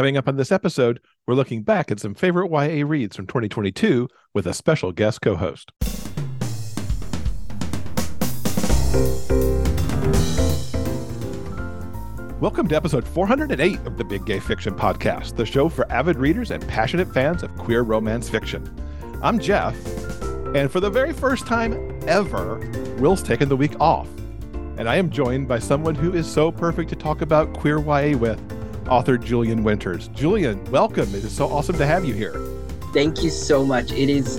Coming up on this episode, we're looking back at some favorite YA reads from 2022 with a special guest co host. Welcome to episode 408 of the Big Gay Fiction Podcast, the show for avid readers and passionate fans of queer romance fiction. I'm Jeff, and for the very first time ever, Will's taken the week off. And I am joined by someone who is so perfect to talk about queer YA with, author Julian Winters. Julian, welcome. It is so awesome to have you here. Thank you so much. It is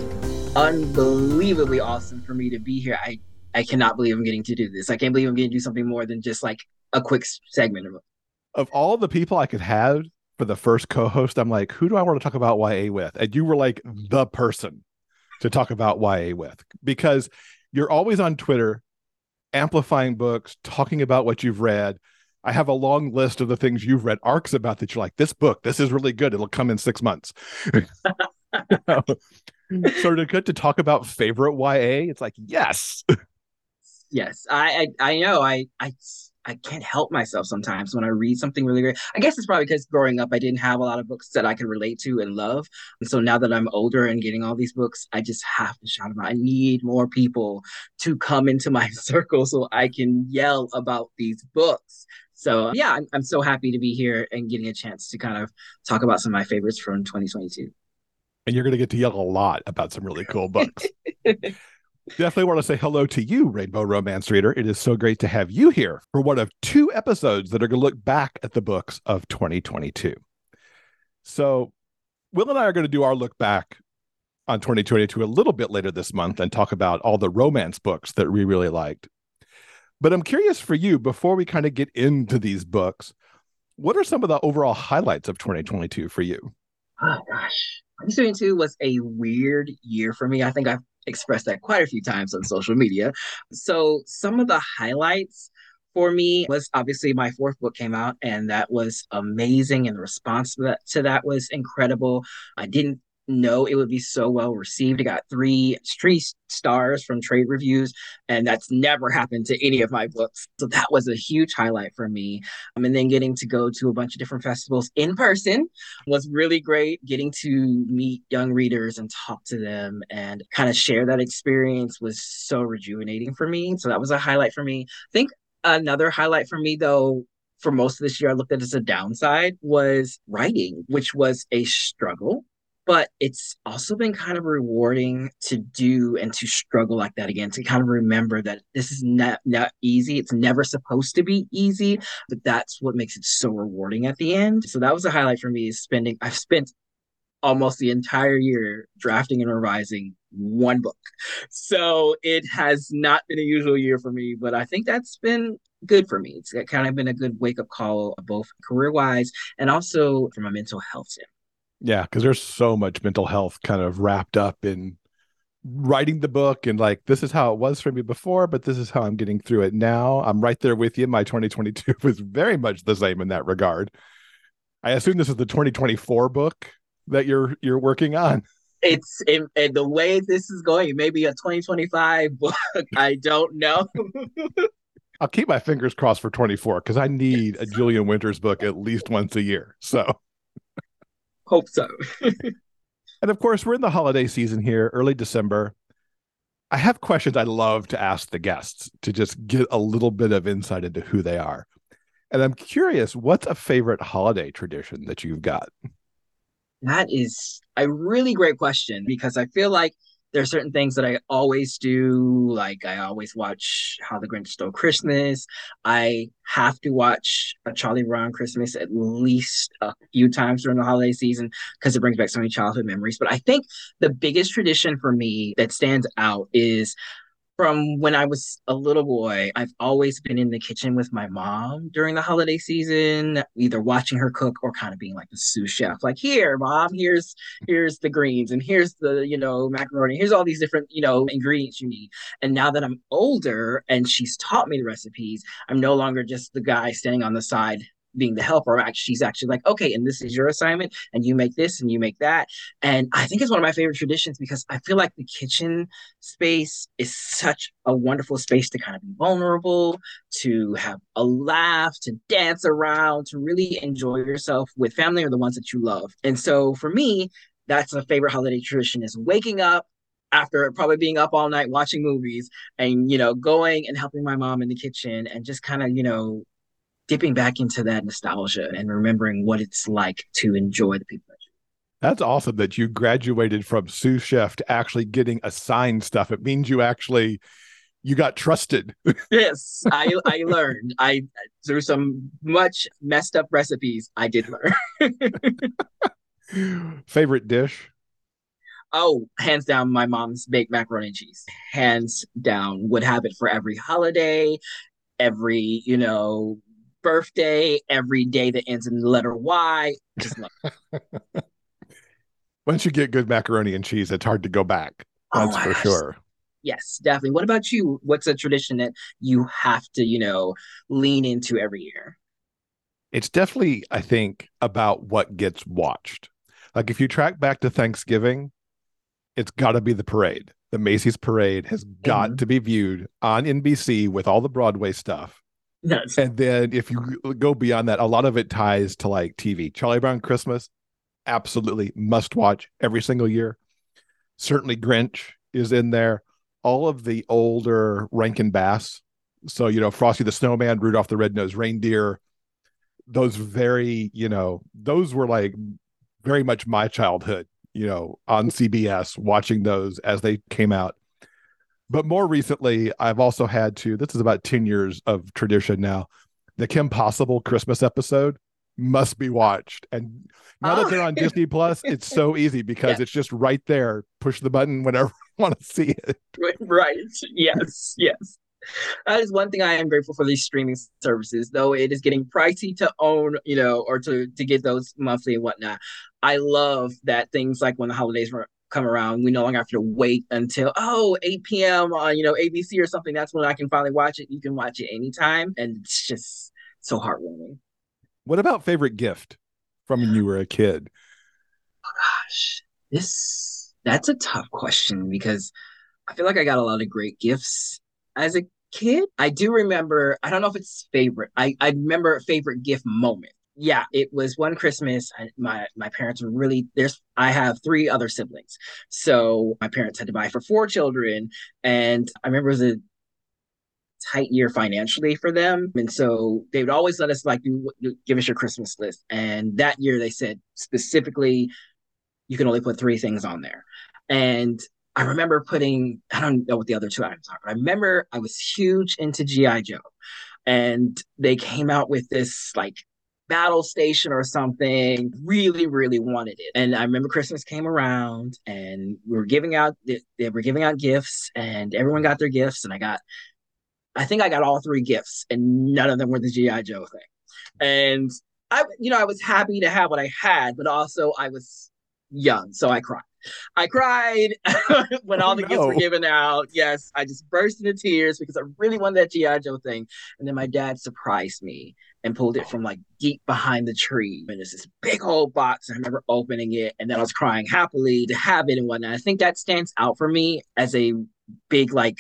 unbelievably awesome for me to be here. I, I cannot believe I'm getting to do this. I can't believe I'm getting to do something more than just like a quick segment of. Of all the people I could have for the first co-host, I'm like, who do I want to talk about YA with? And you were like the person to talk about YA with because you're always on Twitter amplifying books, talking about what you've read. I have a long list of the things you've read arcs about that you're like, this book, this is really good. It'll come in six months. sort of good to talk about favorite YA. It's like, yes. Yes. I I, I know. I I I can't help myself sometimes when I read something really great. I guess it's probably because growing up, I didn't have a lot of books that I could relate to and love. And so now that I'm older and getting all these books, I just have to shout them out. I need more people to come into my circle so I can yell about these books. So yeah, I'm, I'm so happy to be here and getting a chance to kind of talk about some of my favorites from 2022. And you're going to get to yell a lot about some really cool books. Definitely want to say hello to you, Rainbow Romance Reader. It is so great to have you here for one of two episodes that are going to look back at the books of 2022. So, Will and I are going to do our look back on 2022 a little bit later this month and talk about all the romance books that we really liked. But I'm curious for you, before we kind of get into these books, what are some of the overall highlights of 2022 for you? Oh, gosh. 2022 was a weird year for me. I think I've expressed that quite a few times on social media. So some of the highlights for me was obviously my fourth book came out and that was amazing and the response to that, to that was incredible. I didn't know it would be so well received. It got three three stars from trade reviews, and that's never happened to any of my books. So that was a huge highlight for me. Um, and then getting to go to a bunch of different festivals in person was really great. Getting to meet young readers and talk to them and kind of share that experience was so rejuvenating for me. So that was a highlight for me. I think another highlight for me though for most of this year, I looked at as a downside was writing, which was a struggle but it's also been kind of rewarding to do and to struggle like that again to kind of remember that this is not not easy. It's never supposed to be easy but that's what makes it so rewarding at the end. So that was a highlight for me is spending i've spent almost the entire year drafting and revising one book. So it has not been a usual year for me but i think that's been good for me. It's kind of been a good wake-up call both career-wise and also from a mental health. standpoint yeah, because there's so much mental health kind of wrapped up in writing the book and like this is how it was for me before, but this is how I'm getting through it now. I'm right there with you. My 2022 was very much the same in that regard. I assume this is the 2024 book that you're you're working on. It's in, in the way this is going. Maybe a 2025 book. I don't know. I'll keep my fingers crossed for 24 because I need a Julian Winters book at least once a year. So Hope so. and of course, we're in the holiday season here, early December. I have questions I love to ask the guests to just get a little bit of insight into who they are. And I'm curious, what's a favorite holiday tradition that you've got? That is a really great question because I feel like there are certain things that I always do. Like I always watch How the Grinch Stole Christmas. I have to watch a Charlie Brown Christmas at least a few times during the holiday season because it brings back so many childhood memories. But I think the biggest tradition for me that stands out is from when I was a little boy, I've always been in the kitchen with my mom during the holiday season, either watching her cook or kind of being like the sous chef. Like, here, mom, here's here's the greens and here's the, you know, macaroni. Here's all these different, you know, ingredients you need. And now that I'm older and she's taught me the recipes, I'm no longer just the guy standing on the side being the helper. Actually, she's actually like, okay, and this is your assignment, and you make this and you make that. And I think it's one of my favorite traditions because I feel like the kitchen space is such a wonderful space to kind of be vulnerable, to have a laugh, to dance around, to really enjoy yourself with family or the ones that you love. And so for me, that's a favorite holiday tradition is waking up after probably being up all night watching movies and you know going and helping my mom in the kitchen and just kind of you know dipping back into that nostalgia and remembering what it's like to enjoy the people that's awesome that you graduated from sous chef to actually getting assigned stuff. It means you actually you got trusted. Yes i i learned. I through some much messed up recipes i did learn. Favorite dish? Oh, hands down, my mom's baked macaroni and cheese. Hands down, would have it for every holiday, every, you know, birthday, every day that ends in the letter Y. Just love Once you get good macaroni and cheese, it's hard to go back. Oh That's oh for gosh. sure. Yes, definitely. What about you? What's a tradition that you have to, you know, lean into every year? It's definitely, I think, about what gets watched. Like if you track back to Thanksgiving, it's got to be the parade. The Macy's parade has got mm-hmm. to be viewed on NBC with all the Broadway stuff. Yes. And then if you go beyond that, a lot of it ties to like TV. Charlie Brown Christmas, absolutely must watch every single year. Certainly Grinch is in there. All of the older Rankin Bass. So, you know, Frosty the Snowman, Rudolph the Red-Nosed Reindeer, those very, you know, those were like very much my childhood you know, on CBS watching those as they came out. But more recently, I've also had to, this is about 10 years of tradition now. The Kim Possible Christmas episode must be watched. And now oh. that they're on oh. Disney Plus, it's so easy because yeah. it's just right there. Push the button whenever you want to see it. Right. Yes. Yes. That is one thing I am grateful for these streaming services, though it is getting pricey to own, you know, or to to get those monthly and whatnot. I love that things like when the holidays come around, we no longer have to wait until oh 8 p.m. on uh, you know ABC or something. That's when I can finally watch it. You can watch it anytime, and it's just so heartwarming. What about favorite gift from when you were a kid? Oh gosh, this that's a tough question because I feel like I got a lot of great gifts as a kid. I do remember. I don't know if it's favorite. I I remember a favorite gift moment yeah, it was one Christmas. I, my my parents were really there's. I have three other siblings, so my parents had to buy for four children, and I remember it was a tight year financially for them, and so they would always let us like do, give us your Christmas list. And that year they said specifically, you can only put three things on there, and I remember putting I don't know what the other two items are, but I remember I was huge into GI Joe, and they came out with this like battle station or something. Really, really wanted it. And I remember Christmas came around and we were giving out they were giving out gifts and everyone got their gifts and I got I think I got all three gifts and none of them were the GI Joe thing. And I you know I was happy to have what I had, but also I was young, so I cried. I cried when oh, all the oh, gifts were given out. Yes, I just burst into tears because I really wanted that GI Joe thing. And then my dad surprised me and pulled it from like deep behind the tree. And it's this big old box. I remember opening it and then I was crying happily to have it and whatnot. I think that stands out for me as a big like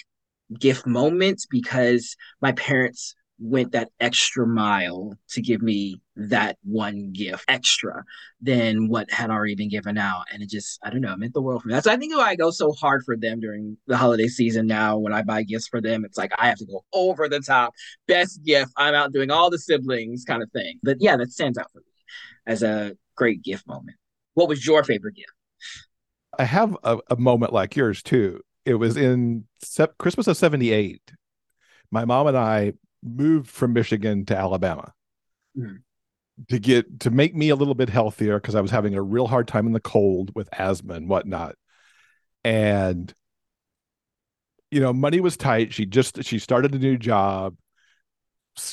gift moment because my parents went that extra mile to give me that one gift extra than what had already been given out. And it just, I don't know, it meant the world for me. That's I think why I go so hard for them during the holiday season now when I buy gifts for them. It's like I have to go over the top. Best gift. I'm out doing all the siblings kind of thing. But yeah, that stands out for me as a great gift moment. What was your favorite gift? I have a, a moment like yours too. It was in se- Christmas of 78. My mom and I moved from Michigan to Alabama mm. To get to make me a little bit healthier because I was having a real hard time in the cold with asthma and whatnot. And you know, money was tight. She just she started a new job.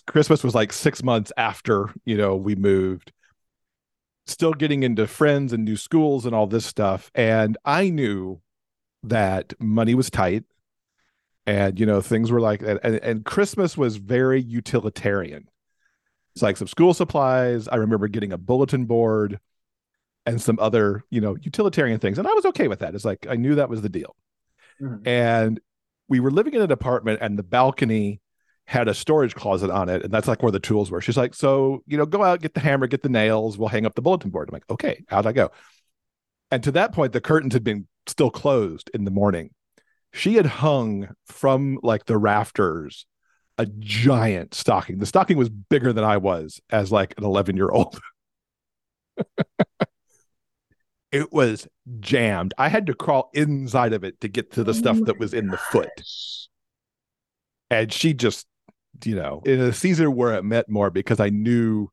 Christmas was like six months after you know we moved. Still getting into friends and new schools and all this stuff, and I knew that money was tight and you know things were like and, and christmas was very utilitarian It's like some school supplies. I remember getting a bulletin board and some other, you know, utilitarian things. And I was okay with that. It's like I knew that was the deal. Mm-hmm. And we were living in an apartment and the balcony had a storage closet on it. And that's like where the tools were. She's like, So, you know, go out, get the hammer, get the nails, we'll hang up the bulletin board. I'm like, okay, how'd I go? And to that point, the curtains had been still closed in the morning. She had hung from like the rafters a giant stocking. The stocking was bigger than I was as like an 11 year old. it was jammed. I had to crawl inside of it to get to the oh stuff that was in the foot. And she just, you know, in a season where it meant more because I knew,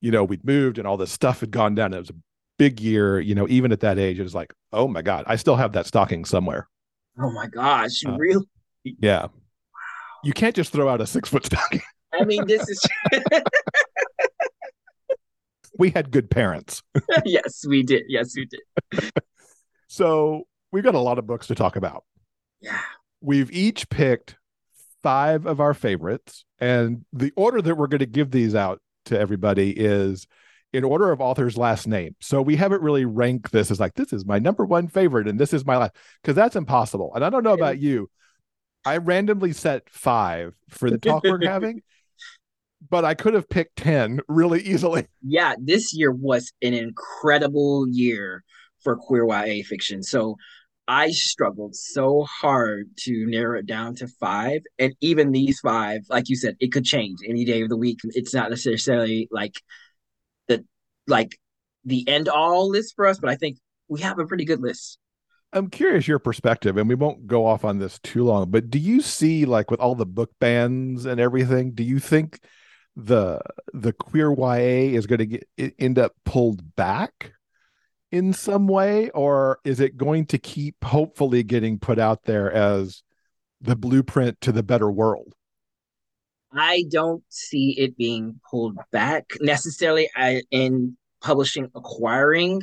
you know, we'd moved and all this stuff had gone down. It was a big year, you know, even at that age, it was like, oh my God, I still have that stocking somewhere. Oh my gosh, uh, really? Yeah. You can't just throw out a six foot stocking. I mean, this is we had good parents. yes, we did. Yes, we did. so we've got a lot of books to talk about. Yeah. We've each picked five of our favorites. And the order that we're going to give these out to everybody is in order of author's last name. So we haven't really ranked this as like, this is my number one favorite and this is my last, because that's impossible. And I don't know about you. I randomly set five for the talk we're having but I could have picked 10 really easily. Yeah, this year was an incredible year for queer YA fiction. So I struggled so hard to narrow it down to five. And even these five, like you said, it could change any day of the week. It's not necessarily like the like the end all list for us, but I think we have a pretty good list. I'm curious your perspective, and we won't go off on this too long, but do you see like with all the book bans and everything, do you think the the queer YA is going to get end up pulled back in some way, or is it going to keep hopefully getting put out there as the blueprint to the better world? I don't see it being pulled back necessarily in publishing acquiring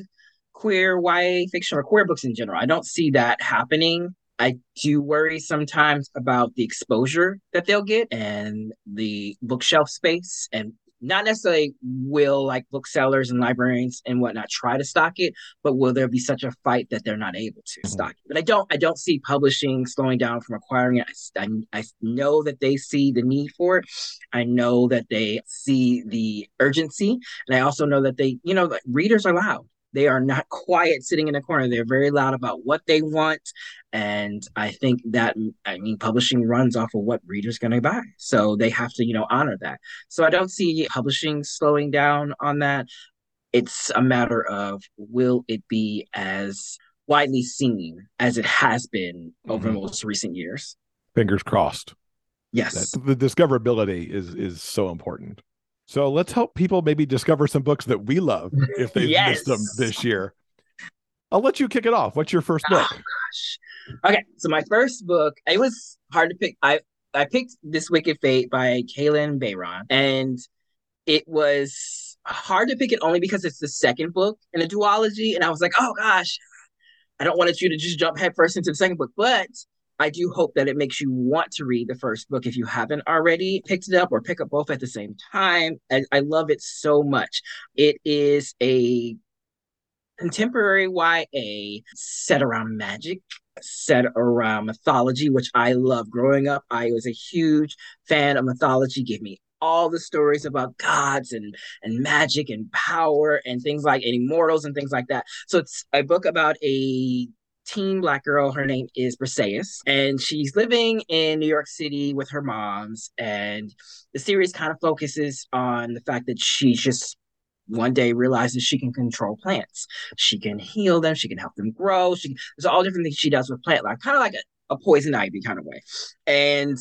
queer YA fiction or queer books in general. I don't see that happening. I do worry sometimes about the exposure that they'll get and the bookshelf space and not necessarily will like booksellers and librarians and whatnot try to stock it, but will there be such a fight that they're not able to mm-hmm. stock it? But I don't, I don't see publishing slowing down from acquiring it. I, I, I know that they see the need for it. I know that they see the urgency, and I also know that they, you know, readers are loud. They are not quiet sitting in a corner. They're very loud about what they want. And I think that, I mean, publishing runs off of what readers going to buy. So they have to, you know, honor that. So I don't see publishing slowing down on that. It's a matter of will it be as widely seen as it has been over mm-hmm. most recent years? Fingers crossed. Yes. That the discoverability is is so important. So let's help people maybe discover some books that we love if they've yes. missed them this year. I'll let you kick it off. What's your first oh, book? Oh, gosh. Okay, so my first book, it was hard to pick. I I picked This Wicked Fate by Kalynn Bayron, and it was hard to pick it only because it's the second book in a duology, and I was like, oh gosh, I don't want you to just jump headfirst into the second book, but I do hope that it makes you want to read the first book if you haven't already picked it up or pick up both at the same time. I, I love it so much. It is a contemporary YA set around magic, set around mythology, which I love. Growing up, I was a huge fan of mythology. Give me all the stories about gods and and magic and power and things like and immortals and things like that. So it's a book about a teen black girl. Her name is Briseis, and she's living in New York City with her moms. And the series kind of focuses on the fact that she just one day realizes she can control plants. She can heal them. She can help them grow. She there's all different things she does with plant life, kind of like a, a poison ivy kind of way. And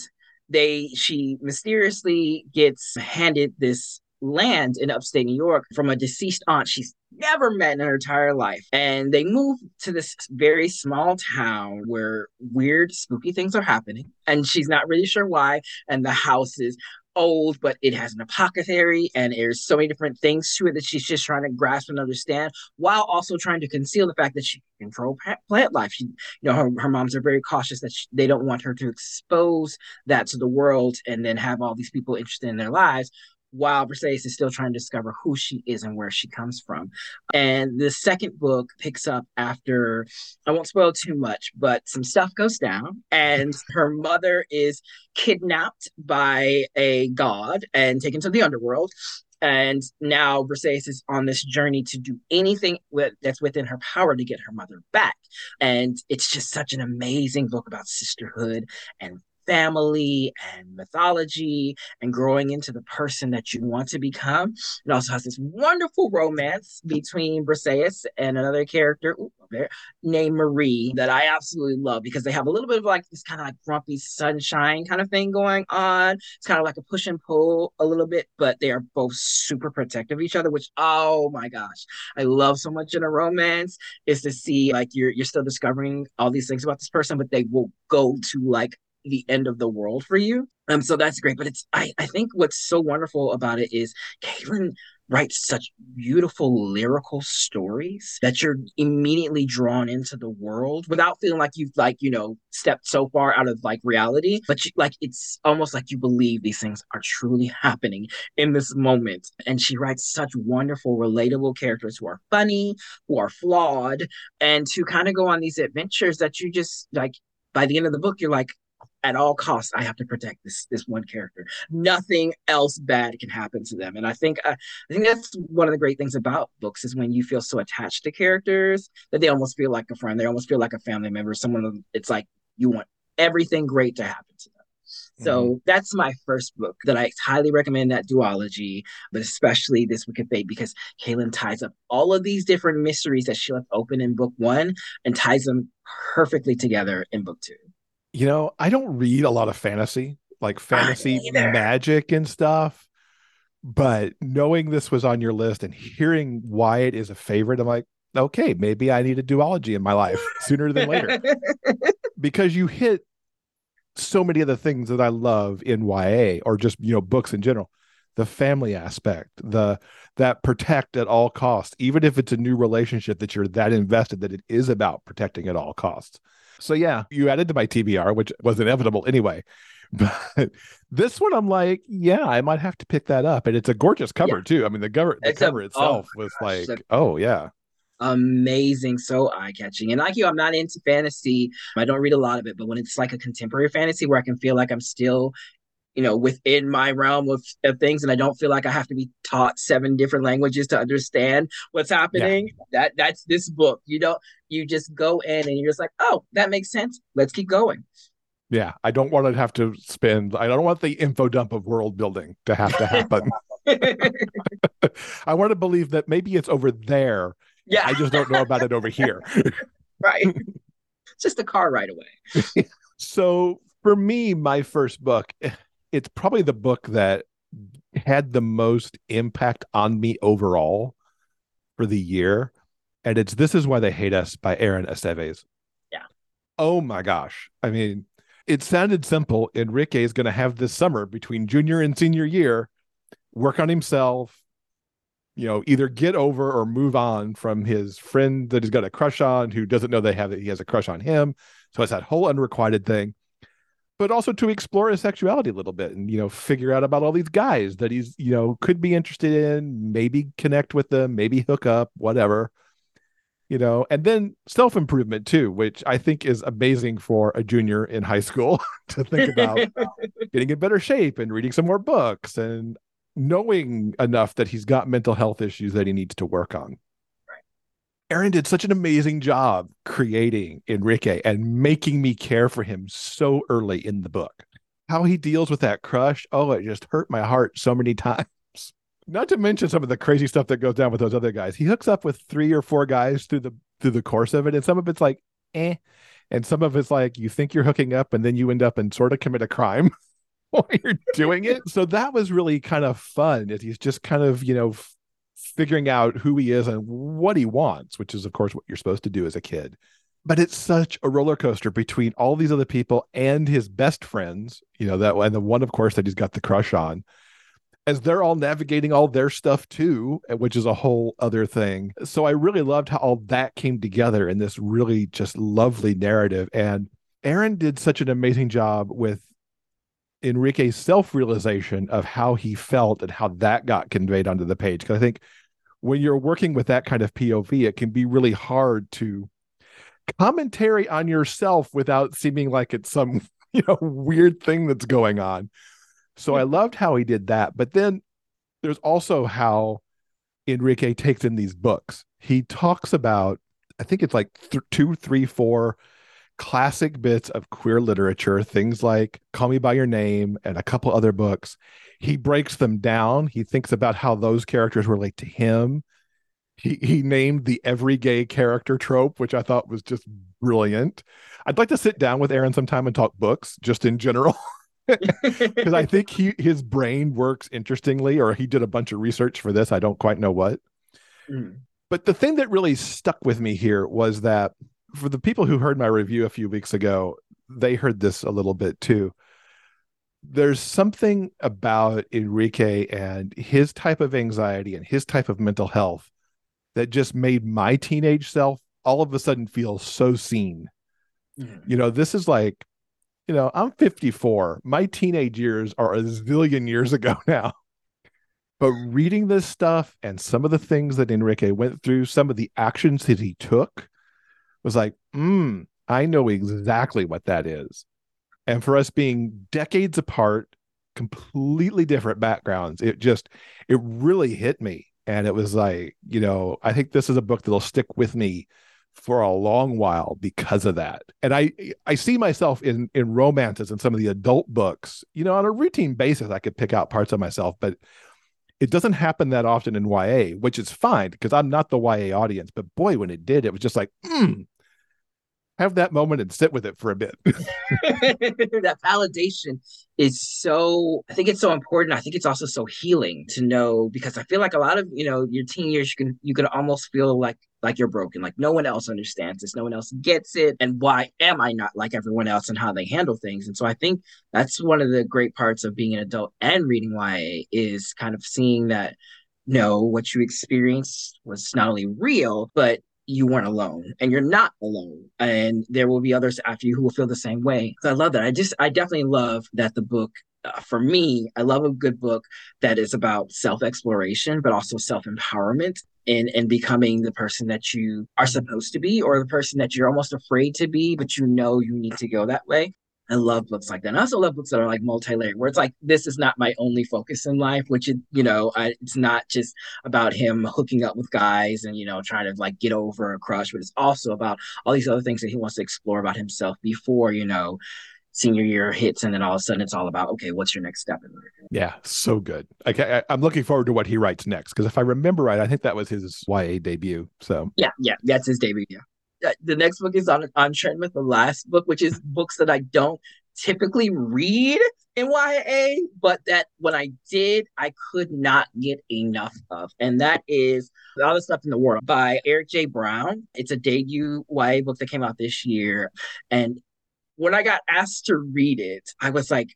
they she mysteriously gets handed this land in upstate New York from a deceased aunt she's never met in her entire life. And they move to this very small town where weird, spooky things are happening. And she's not really sure why. And the house is old, but it has an apothecary and there's so many different things to it that she's just trying to grasp and understand while also trying to conceal the fact that she can control plant life. She, you know, her, her moms are very cautious that she, they don't want her to expose that to the world and then have all these people interested in their lives while Briseis is still trying to discover who she is and where she comes from. And the second book picks up after, I won't spoil too much, but some stuff goes down, and her mother is kidnapped by a god and taken to the underworld. And now Briseis is on this journey to do anything with, that's within her power to get her mother back. And it's just such an amazing book about sisterhood and family and mythology and growing into the person that you want to become. It also has this wonderful romance between Briseis and another character ooh, named Marie that I absolutely love because they have a little bit of like this kind of like grumpy sunshine kind of thing going on. It's kind of like a push and pull a little bit, but they are both super protective of each other, which oh my gosh, I love so much in a romance is to see like you're you're still discovering all these things about this person, but they will go to like the end of the world for you. Um, so that's great. But it's I, I think what's so wonderful about it is Kalynn writes such beautiful lyrical stories that you're immediately drawn into the world without feeling like you've like you know stepped so far out of like reality but you, like it's almost like you believe these things are truly happening in this moment and she writes such wonderful relatable characters who are funny who are flawed and who kind of go on these adventures that you just like by the end of the book you're like at all costs i have to protect this this one character. Nothing else bad can happen to them. And i think uh, i think that's one of the great things about books is when you feel so attached to characters that they almost feel like a friend. They almost feel like a family member someone it's like you want everything great to happen to them. So mm-hmm. that's my first book that I highly recommend that duology, but especially this Wicked Fate because Kalynn ties up all of these different mysteries that she left open in book one and ties them perfectly together in book two you know, I don't read a lot of fantasy, like fantasy magic and stuff. But knowing this was on your list and hearing why it is a favorite, I'm like, okay, maybe I need a duology in my life sooner than later. because you hit so many of the things that I love in YA or just, you know, books in general. The family aspect, the that protect at all costs, even if it's a new relationship that you're that invested that it is about protecting at all costs. So yeah, you added to my TBR, which was inevitable anyway. But this one, I'm like, yeah, I might have to pick that up, and it's a gorgeous cover yeah. too. I mean, the cover, the cover a, itself oh was gosh, like, oh yeah, amazing, so eye catching. And like you, I'm not into fantasy. I don't read a lot of it, but when it's like a contemporary fantasy where I can feel like I'm still you know within my realm of, of things and i don't feel like i have to be taught seven different languages to understand what's happening yeah. that that's this book you don't you just go in and you're just like oh that makes sense. Let's keep going. Yeah i don't want to have to spend i don't want the info dump of world building to have to happen. I want to believe that maybe it's over there. Yeah. I just don't know about it over here. Right. It's just a car right away. So for me my first book it's probably the book that had the most impact on me overall for the year. And it's This Is Why They Hate Us by Aaron Aceves. Yeah. Oh my gosh. I mean, it sounded simple. Enrique is going to have this summer between junior and senior year work on himself, you know, either get over or move on from his friend that he's got a crush on who doesn't know they have that he has a crush on him. So it's that whole unrequited thing but also to explore his sexuality a little bit and you know figure out about all these guys that he's you know could be interested in maybe connect with them maybe hook up whatever you know and then self-improvement too which i think is amazing for a junior in high school to think about getting in better shape and reading some more books and knowing enough that he's got mental health issues that he needs to work on Aaron did such an amazing job creating Enrique and making me care for him so early in the book. How he deals with that crush, oh, it just hurt my heart so many times. Not to mention some of the crazy stuff that goes down with those other guys. He hooks up with three or four guys through the through the course of it, and some of it's like, eh, and some of it's like you think you're hooking up, and then you end up and sort of commit a crime while you're doing it. So that was really kind of fun. He's just kind of you know figuring out who he is and what he wants, which is, of course, what you're supposed to do as a kid. But it's such a roller coaster between all these other people and his best friends, you know, that and the one, of course, that he's got the crush on, as they're all navigating all their stuff too, eh, which is a whole other thing. So I really loved how all that came together in this really just lovely narrative. And Aaron did such an amazing job with Enrique's self realization of how he felt and how that got conveyed onto the page. Because I think when you're working with that kind of POV, it can be really hard to commentary on yourself without seeming like it's some you know weird thing that's going on. So I loved how he did that. But then there's also how Enrique takes in these books. He talks about, I think it's like th- two, three, four classic bits of queer literature, things like Call Me By Your Name and a couple other books. He breaks them down. He thinks about how those characters relate to him. He, he named the every gay character trope, which I thought was just brilliant. I'd like to sit down with Aaron sometime and talk books just in general. because I think he his brain works interestingly, or he did a bunch of research for this. I don't quite know what. Mm. But the thing that really stuck with me here was that for the people who heard my review a few weeks ago, they heard this a little bit too. There's something about Enrique and his type of anxiety and his type of mental health that just made my teenage self all of a sudden feel so seen. Mm. You know, this is like you know, I'm 54. My teenage years are a zillion years ago now. But reading this stuff and some of the things that Enrique went through, some of the actions that he took was like, hmm, I know exactly what that is. And for us being decades apart, completely different backgrounds, it just, it really hit me. And it was like, you know, I think this is a book that'll stick with me for a long while because of that. And I I see myself in in romances and some of the adult books. You know, on a routine basis, I could pick out parts of myself, but it doesn't happen that often in YA, which is fine because I'm not the YA audience. But boy, when it did, it was just like, mm, have that moment and sit with it for a bit. that validation is so I think it's so important. I think it's also so healing to know because I feel like a lot of, you know, your teen years you can you can almost feel like like you're broken. Like no one else understands this, no one else gets it. And why am I not like everyone else and how they handle things? And so I think that's one of the great parts of being an adult and reading YA is kind of seeing that no, what you experienced was not only real, but you weren't alone and you're not alone. And there will be others after you who will feel the same way. So i love that. I just i definitely love that the book uh, for me i love a good book that is about self-exploration but also self-empowerment and and becoming the person that you are supposed to be or the person that you're almost afraid to be but you know you need to go that way I love books like that. And I also love books that are like multi-layered, where it's like this is not my only focus in life, which it, you know, I, it's not just about him hooking up with guys and you know trying to like get over a crush, but it's also about all these other things that he wants to explore about himself before you know senior year hits, and then all of a sudden it's all about okay, what's your next step in life? Yeah, so good. I, I'm looking forward to what he writes next because if I remember right, I think that was his YA debut. So yeah, yeah, that's his debut. Yeah Uh, the next book is on on trend with the last book, which is books that I don't typically read in YA, but that when I did, I could not get enough of. And that is All That's Left in the World by Erik J. Brown. It's a debut YA book that came out this year. And when I got asked to read it, I was like,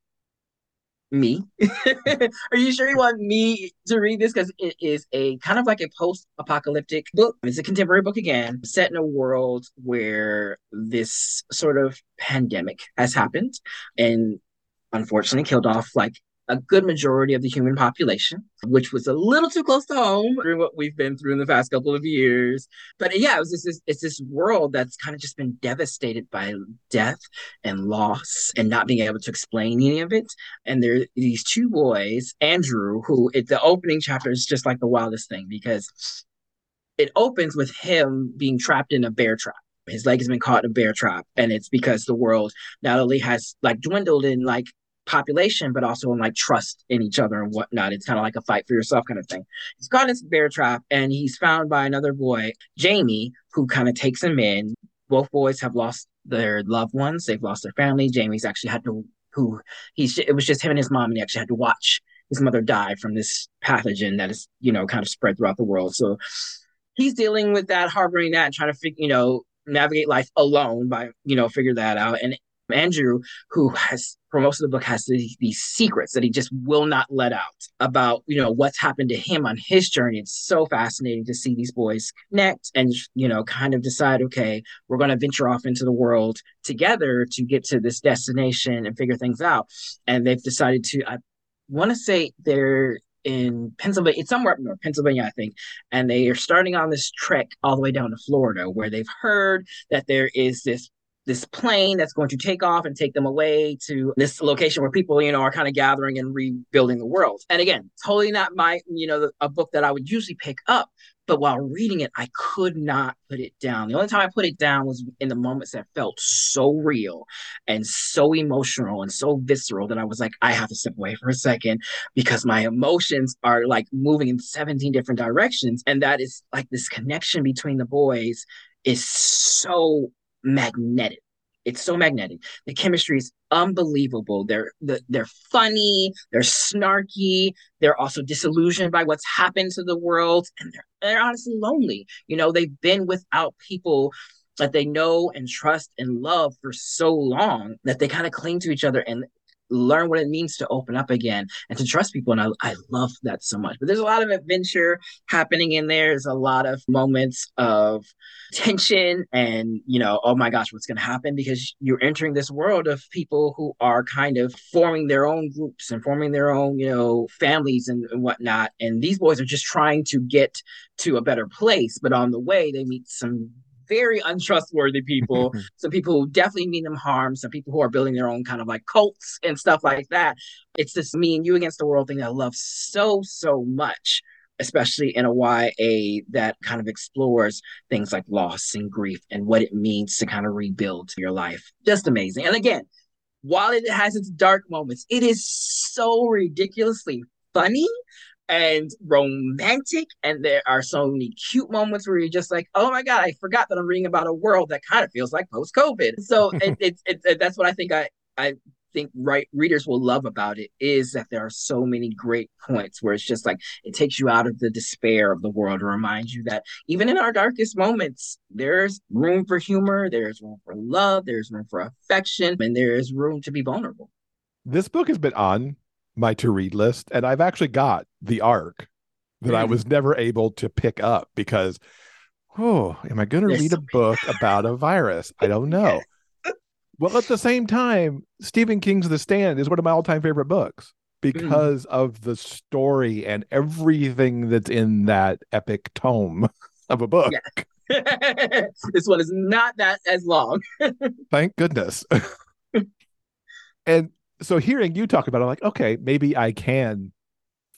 me. Are you sure you want me to read this? Because it is a kind of like a post apocalyptic book. It's a contemporary book again, set in a world where this sort of pandemic has happened and unfortunately killed off like a good majority of the human population, which was a little too close to home through what we've been through in the past couple of years. But yeah, it was this, it's this world that's kind of just been devastated by death and loss and not being able to explain any of it. And there are these two boys, Andrew, who it, the opening chapter is just like the wildest thing because it opens with him being trapped in a bear trap his leg has been caught in a bear trap and it's because the world not only has like dwindled in like population, but also in like trust in each other and whatnot. It's kind of like a fight for yourself kind of thing. He's caught in this bear trap and he's found by another boy, Jamie, who kind of takes him in. Both boys have lost their loved ones. They've lost their family. Jamie's actually had to, who he's, it was just him and his mom, and he actually had to watch his mother die from this pathogen that is, you know, kind of spread throughout the world. So he's dealing with that, harboring that, and trying to figure, you know, navigate life alone by, you know, figure that out. And Andrew, who has for most of the book has these, these, secrets that he just will not let out about you know what's happened to him on his journey it's so fascinating to see these boys connect and you know kind of decide okay we're going to venture off into the world together to get to this destination and figure things out and they've decided to i want to say they're in Pennsylvania, it's somewhere up north, Pennsylvania, I think. And they are starting on this trek all the way down to Florida, where they've heard that there is this this plane that's going to take off and take them away to this location where people, you know, are kind of gathering and rebuilding the world. And again, totally not my, you know, a book that I would usually pick up. But while reading it, I could not put it down. The only time I put it down was in the moments that felt so real and so emotional and so visceral that I was like, I have to step away for a second because my emotions are like moving in 17 different directions. And that is like this connection between the boys is so magnetic. It's so magnetic. The chemistry is unbelievable. They're they're funny. They're snarky. They're also disillusioned by what's happened to the world, and they're they're honestly lonely. You know, they've been without people that they know and trust and love for so long that they kind of cling to each other and learn what it means to open up again and to trust people. And I, I love that so much. But there's a lot of adventure happening in there. There's a lot of moments of tension and, you know, oh my gosh, what's going to happen? Because you're entering this world of people who are kind of forming their own groups and forming their own, you know, families and, and whatnot. And these boys are just trying to get to a better place. But on the way, they meet some very untrustworthy people, some people who definitely mean them harm, some people who are building their own kind of like cults and stuff like that. It's this me and you against the world thing that I love so, so much, especially in a YA that kind of explores things like loss and grief and what it means to kind of rebuild your life. Just amazing. And again, while it has its dark moments, it is so ridiculously funny and romantic. And there are so many cute moments where you're just like, oh my God, I forgot that I'm reading about a world that kind of feels like post COVID. So it, it's it, it, that's what I think I, I think right readers will love about it is that there are so many great points where it's just like it takes you out of the despair of the world to remind you that even in our darkest moments there's room for humor there's room for love there's room for affection and there is room to be vulnerable this book has been on my to read list, and I've actually got the arc that. I was never able to pick up because, oh, am I going to read a book about a virus? I don't know. well, at the same time, Stephen King's The Stand is one of my all time favorite books mm. because mm. of the story and everything that's in that epic tome of a book. Yeah. this one is not that as long. Thank goodness. and so hearing you talk about it, I'm like, okay, maybe I can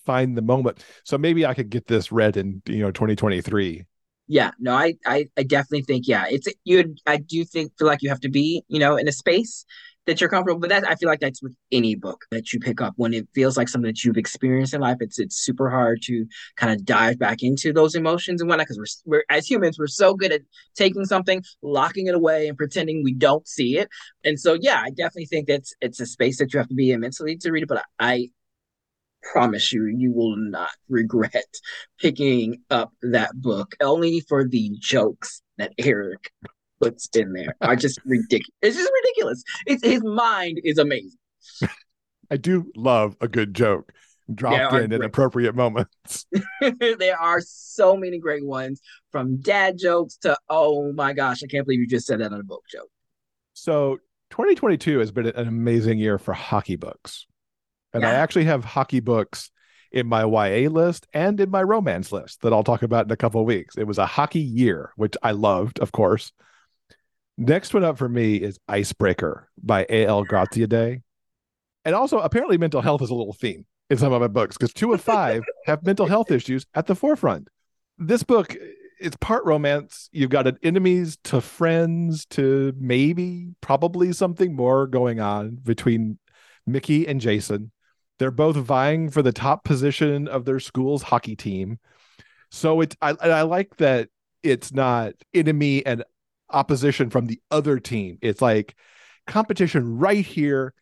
find the moment. So maybe I could get this read in, you know, 2023. Yeah, no, I, I, I definitely think, yeah, it's you. I do think feel like you have to be, you know, in a space that you're comfortable. But that I feel like that's with any book that you pick up when it feels like something that you've experienced in life. It's it's super hard to kind of dive back into those emotions and whatnot because we're, we're as humans we're so good at taking something, locking it away, and pretending we don't see it. And so yeah, I definitely think that's it's a space that you have to be in mentally to read it. But I promise you, you will not regret picking up that book only for the jokes that Erik puts in there are just ridiculous. It's just ridiculous. It's his mind is amazing. I do love a good joke dropped in at appropriate moments. there are so many great ones from dad jokes to oh my gosh, I can't believe you just said that on a book joke. So 2022 has been an amazing year for hockey books. And yeah. I actually have hockey books in my YA list and in my romance list that I'll talk about in a couple of weeks. It was a hockey year, which I loved, of course. Next one up for me is Icebreaker by A.L. Graziadei. And also, apparently, mental health is a little theme in some of my books because two of five have mental health issues at the forefront. This book, it's part romance. You've got an enemies to friends to maybe, probably something more going on between Mickey and Jason. They're both vying for the top position of their school's hockey team. So it's I, I like that it's not enemy and opposition from the other team. It's like competition right here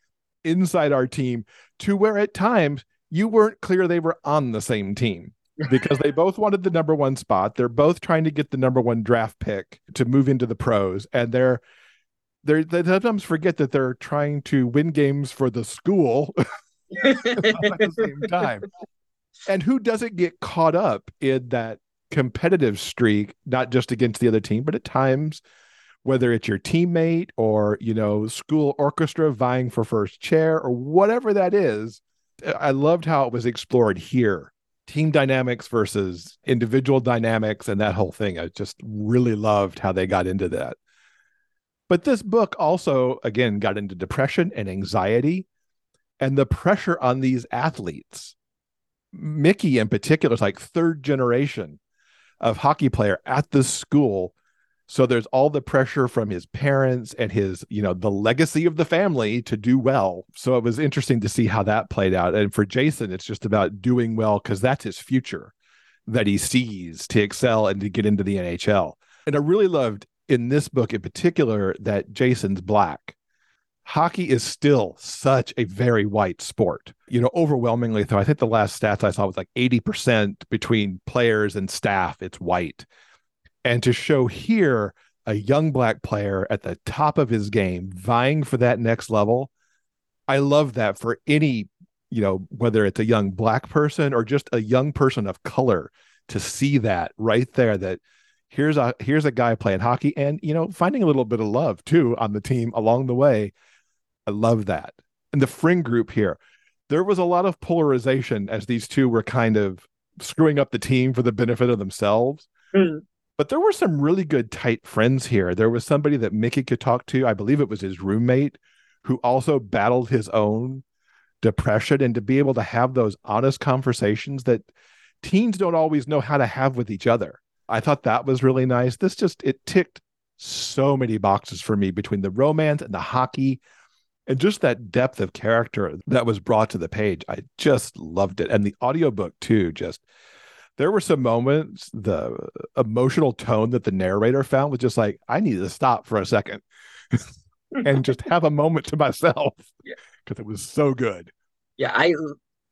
inside our team to where at times you weren't clear they were on the same team because they both wanted the number one spot. They're both trying to get the number one draft pick to move into the pros, and they're They're, they sometimes forget that they're trying to win games for the school at the same time. And who doesn't get caught up in that competitive streak, not just against the other team, but at times, whether it's your teammate or, you know, school orchestra vying for first chair or whatever that is. I loved how it was explored here team dynamics versus individual dynamics and that whole thing. I just really loved how they got into that. But this book also, again, got into depression and anxiety and the pressure on these athletes. Mickey, in particular, is like third generation of hockey player at the school. So there's all the pressure from his parents and his, you know, the legacy of the family to do well. So it was interesting to see how that played out. And for Jason, it's just about doing well because that's his future that he sees to excel and to get into the NHL. And I really loved in this book in particular that Jason's black. Hockey is still such a very white sport. You know, overwhelmingly, though, I think the last stats I saw was like 80% between players and staff, it's white. And to show here a young black player at the top of his game, vying for that next level, I love that for any, you know, whether it's a young black person or just a young person of color to see that right there that here's a here's a guy playing hockey and you know finding a little bit of love too on the team along the way i love that. And the fring group here there was a lot of polarization as these two were kind of screwing up the team for the benefit of themselves. Mm. but there were some really good tight friends here. There was somebody that mickey could talk to. I believe it was his roommate who also battled his own depression. And to be able to have those honest conversations that teens don't always know how to have with each other. I thought that was really nice. This just it ticked so many boxes for me between the romance and the hockey and just that depth of character that was brought to the page. I just loved it. And the audiobook too, just there were some moments, the emotional tone that the narrator found was just like, I need to stop for a second and just have a moment to myself because it was so good. Yeah, I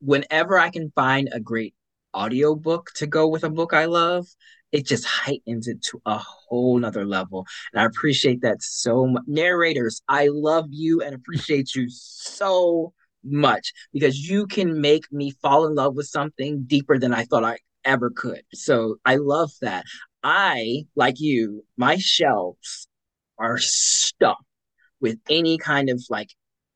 whenever I can find a great audiobook to go with a book I love, it just heightens it to a whole nother level. And I appreciate that so much. Narrators, I love you and appreciate you so much because you can make me fall in love with something deeper than I thought I ever could. So I love that. I, like you, my shelves are stuffed with any kind of like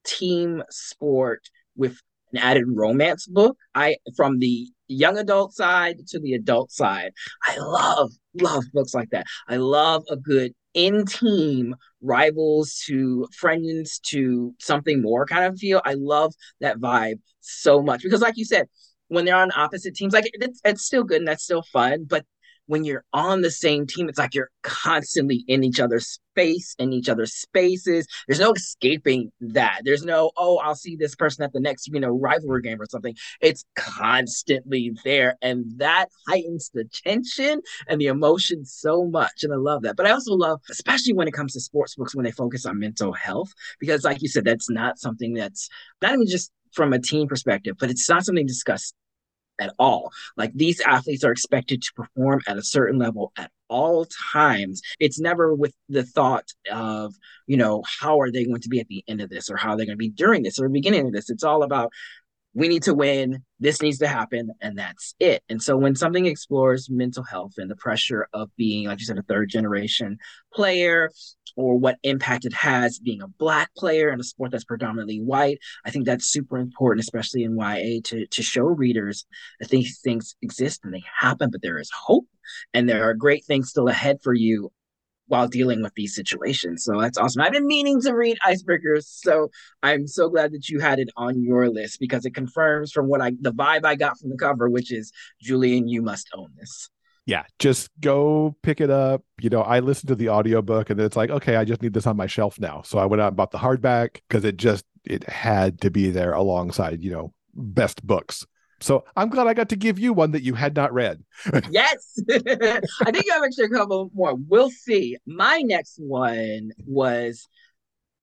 team sport with an added romance book. I from the young adult side to the adult side. I love, love books like that. I love a good in team rivals to friends to something more kind of feel. I love that vibe so much because, like you said, when they're on opposite teams, like it's, it's still good and that's still fun, but when you're on the same team, it's like you're constantly in each other's space, in each other's spaces. There's no escaping that. There's no, oh, I'll see this person at the next, you know, rivalry game or something. It's constantly there. And that heightens the tension and the emotion so much. And I love that. But I also love, especially when it comes to sports books, when they focus on mental health, because like you said, that's not something that's not even just from a team perspective, but it's not something discussed at all. Like these athletes are expected to perform at a certain level at all times. It's never with the thought of, you know, how are they going to be at the end of this or how they're going to be during this or the beginning of this. It's all about we need to win, this needs to happen, and that's it. And so when something explores mental health and the pressure of being, like you said, a third generation player, or what impact it has being a black player in a sport that's predominantly white. I think that's super important, especially in YA, to, to show readers that these things exist and they happen, but there is hope and there are great things still ahead for you while dealing with these situations. So that's awesome. I've been meaning to read Icebreakers, so I'm so glad that you had it on your list because it confirms from what I the vibe I got from the cover, which is Julian, you must own this yeah, just go pick it up. You know, I listened to the audiobook and it's like, okay, I just need this on my shelf now. So I went out and bought the hardback because it just it had to be there alongside, you know, best books. So I'm glad I got to give you one that you had not read. yes. I think you have actually a couple more. We'll see. My next one was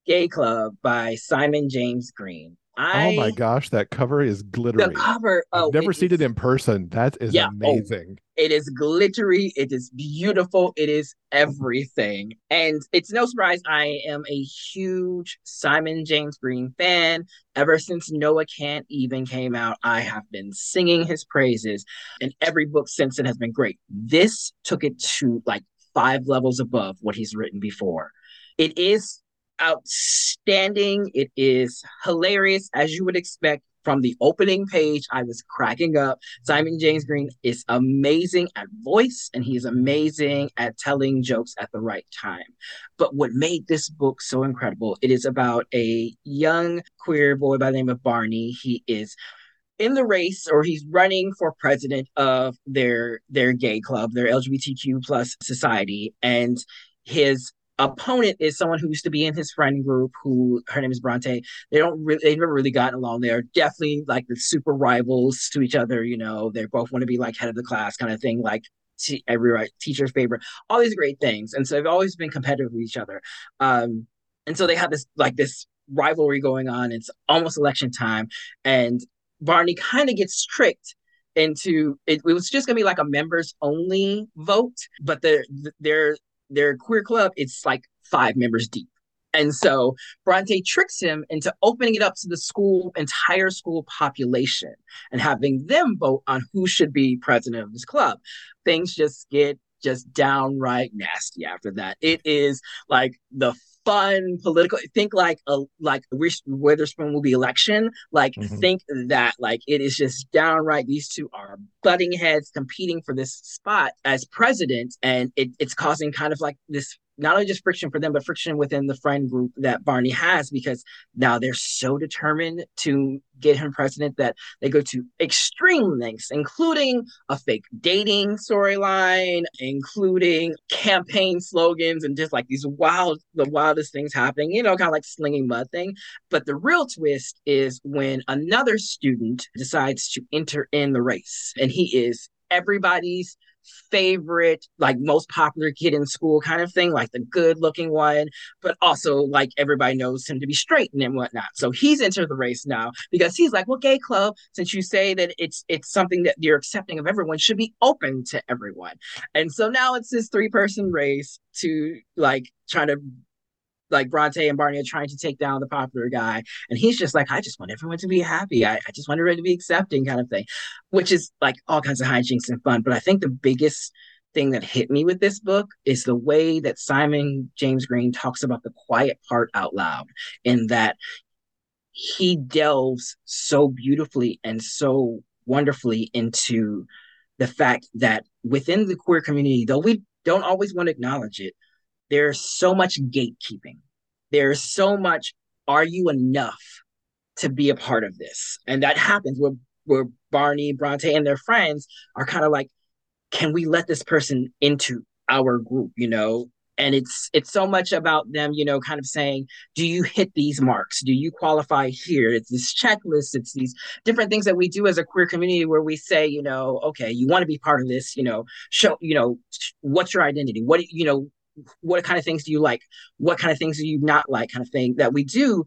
Gay Club by Simon James Green. I, oh my gosh, that cover is glittery. The cover. Oh, I've never seen is, it in person. That is yeah, oh, amazing. Oh, It is glittery. It is beautiful. It is everything. And it's no surprise I am a huge Simon James Green fan. Ever since Noah Can't Even came out, I have been singing his praises, and every book since then has been great. This took it to like five levels above what he's written before. It is outstanding. It is hilarious, as you would expect from the opening page, I was cracking up. Simon James Green is amazing at voice and he's amazing at telling jokes at the right time. But what made this book so incredible, it is about a young queer boy by the name of Barney. He is in the race or he's running for president of their their gay club, their LGBTQ plus society and his opponent is someone who used to be in his friend group who her name is Bronte. They don't really they've never really gotten along. They're definitely like the super rivals to each other, you know. They both want to be like head of the class kind of thing, like every right, teacher's favorite, all these great things. And so they've always been competitive with each other. Um, and so they have this like this rivalry going on. It's almost election time. And Barney kind of gets tricked into it, it was just gonna be like a members only vote, but they're they're their queer club, it's like five members deep. And so Bronte tricks him into opening it up to the school, entire school population, and having them vote on who should be president of this club. Things just get just downright nasty after that. It is like the fun political think like a like Reese Witherspoon will be election. Like mm-hmm. think that like it is just downright these two are butting heads competing for this spot as president and it, it's causing kind of like this not only just friction for them, but friction within the friend group that Barney has because now they're so determined to get him president that they go to extreme lengths, including a fake dating storyline, including campaign slogans and just like these wild, the wildest things happening, you know, kind of like slinging mud thing. But the real twist is when another student decides to enter in the race and he is everybody's favorite, like most popular kid in school kind of thing, like the good looking one, but also like everybody knows him to be straight and whatnot. So he's into the race now because he's like, well, gay club, since you say that it's it's something that you're accepting of everyone, should be open to everyone. And so now it's this three person race to like trying to like Bronte and Barney are trying to take down the popular guy. And he's just like, I just want everyone to be happy. I, I just want everyone to be accepting, kind of thing, which is like all kinds of hijinks and fun. But I think the biggest thing that hit me with this book is the way that Simon James Green talks about the quiet part out loud, in that he delves so beautifully and so wonderfully into the fact that within the queer community, though we don't always want to acknowledge it, there's so much gatekeeping. There's so much, are you enough to be a part of this? And that happens where, where Barney, Bronte, and their friends are kind of like, can we let this person into our group, you know? And it's it's so much about them, you know, kind of saying, do you hit these marks? Do you qualify here? It's this checklist, it's these different things that we do as a queer community where we say, you know, okay, you want to be part of this, you know, show, you know, what's your identity? What you know, what kind of things do you like? What kind of things do you not like? Kind of thing that we do.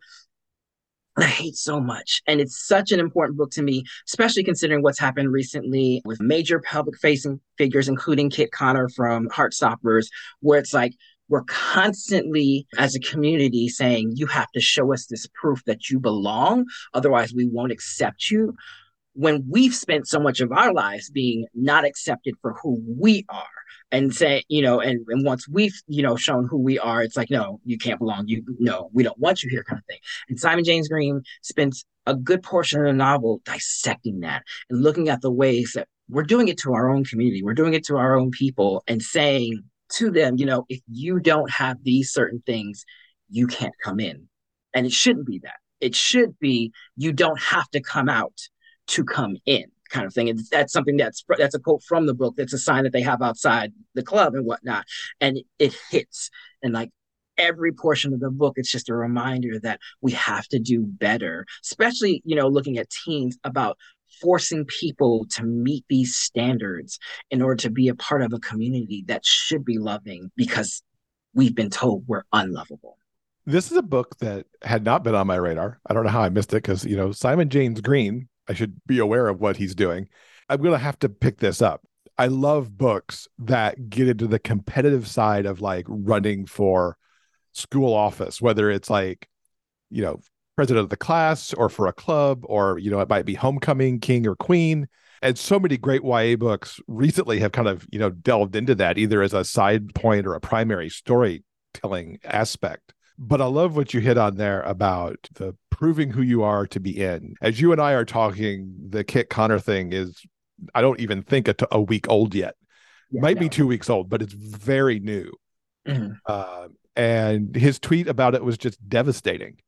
I hate so much. And it's such an important book to me, especially considering what's happened recently with major public facing figures, including Kit Connor from Heartstoppers, where it's like, we're constantly as a community saying you have to show us this proof that you belong otherwise we won't accept you when we've spent so much of our lives being not accepted for who we are and say, you know, and, and once we've, you know, shown who we are, it's like, no, you can't belong. You no, we don't want you here, kind of thing. And Simon James Green spends a good portion of the novel dissecting that and looking at the ways that we're doing it to our own community, we're doing it to our own people, and saying to them, you know, if you don't have these certain things, you can't come in. And it shouldn't be that. It should be you don't have to come out to come in kind of thing. And that's something that's that's a quote from the book. That's a sign that they have outside the club and whatnot. And it hits. And like every portion of the book, it's just a reminder that we have to do better, especially, you know, looking at teens about forcing people to meet these standards in order to be a part of a community that should be loving because we've been told we're unlovable. This is a book that had not been on my radar. I don't know how I missed it because, you know, Simon James Green I should be aware of what he's doing. I'm going to have to pick this up. I love books that get into the competitive side of like running for school office, whether it's like, you know, president of the class or for a club, or, you know, it might be homecoming king or queen. And so many great YA books recently have kind of, you know, delved into that either as a side point or a primary storytelling aspect. But I love what you hit on there about the proving who you are to be in. As you and I are talking, the Kit Connor thing is, I don't even think a, t- a week old yet. Yeah, Might no. be two weeks old, but it's very new. Mm-hmm. Uh, and his tweet about it was just devastating.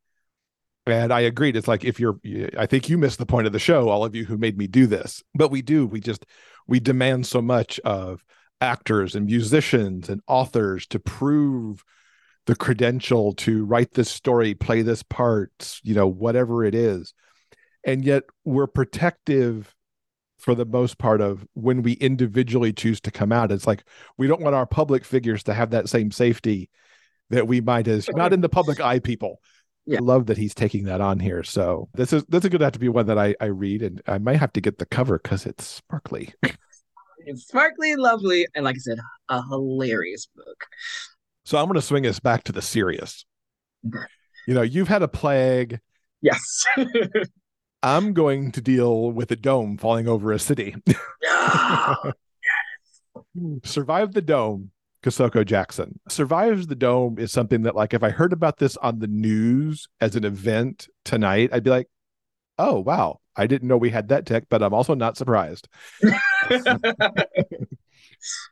And I agreed. It's like if you're, I think you missed the point of the show, all of you who made me do this. But we do. We just, we demand so much of actors and musicians and authors to prove the credential to write this story, play this part, you know, whatever it is. And yet we're protective for the most part of when we individually choose to come out. It's like we don't want our public figures to have that same safety that we might as not in the public eye people. Yeah. I love that he's taking that on here. So this is this is gonna have to be one that I, I read and I might have to get the cover because it's sparkly. it's sparkly, lovely, and like I said, a hilarious book. So I'm going to swing us back to the serious. You know, you've had a plague. Yes. I'm going to deal with a dome falling over a city. yes. Survive the dome, Kosoko Jackson. Survives the dome is something that, like, if I heard about this on the news as an event tonight, I'd be like, oh, wow, I didn't know we had that tech, but I'm also not surprised.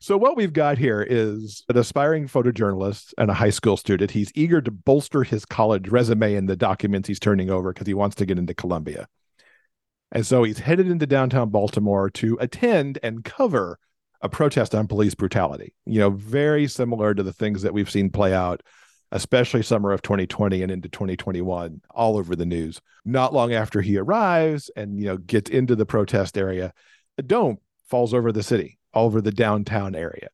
So, what we've got here is an aspiring photojournalist and a high school student. He's eager to bolster his college resume and the documents he's turning over because he wants to get into Columbia. And so he's headed into downtown Baltimore to attend and cover a protest on police brutality. You know, very similar to the things that we've seen play out, especially summer of 2020 and into 2021, all over the news. Not long after he arrives and, you know, gets into the protest area, a dome falls over the city over the downtown area.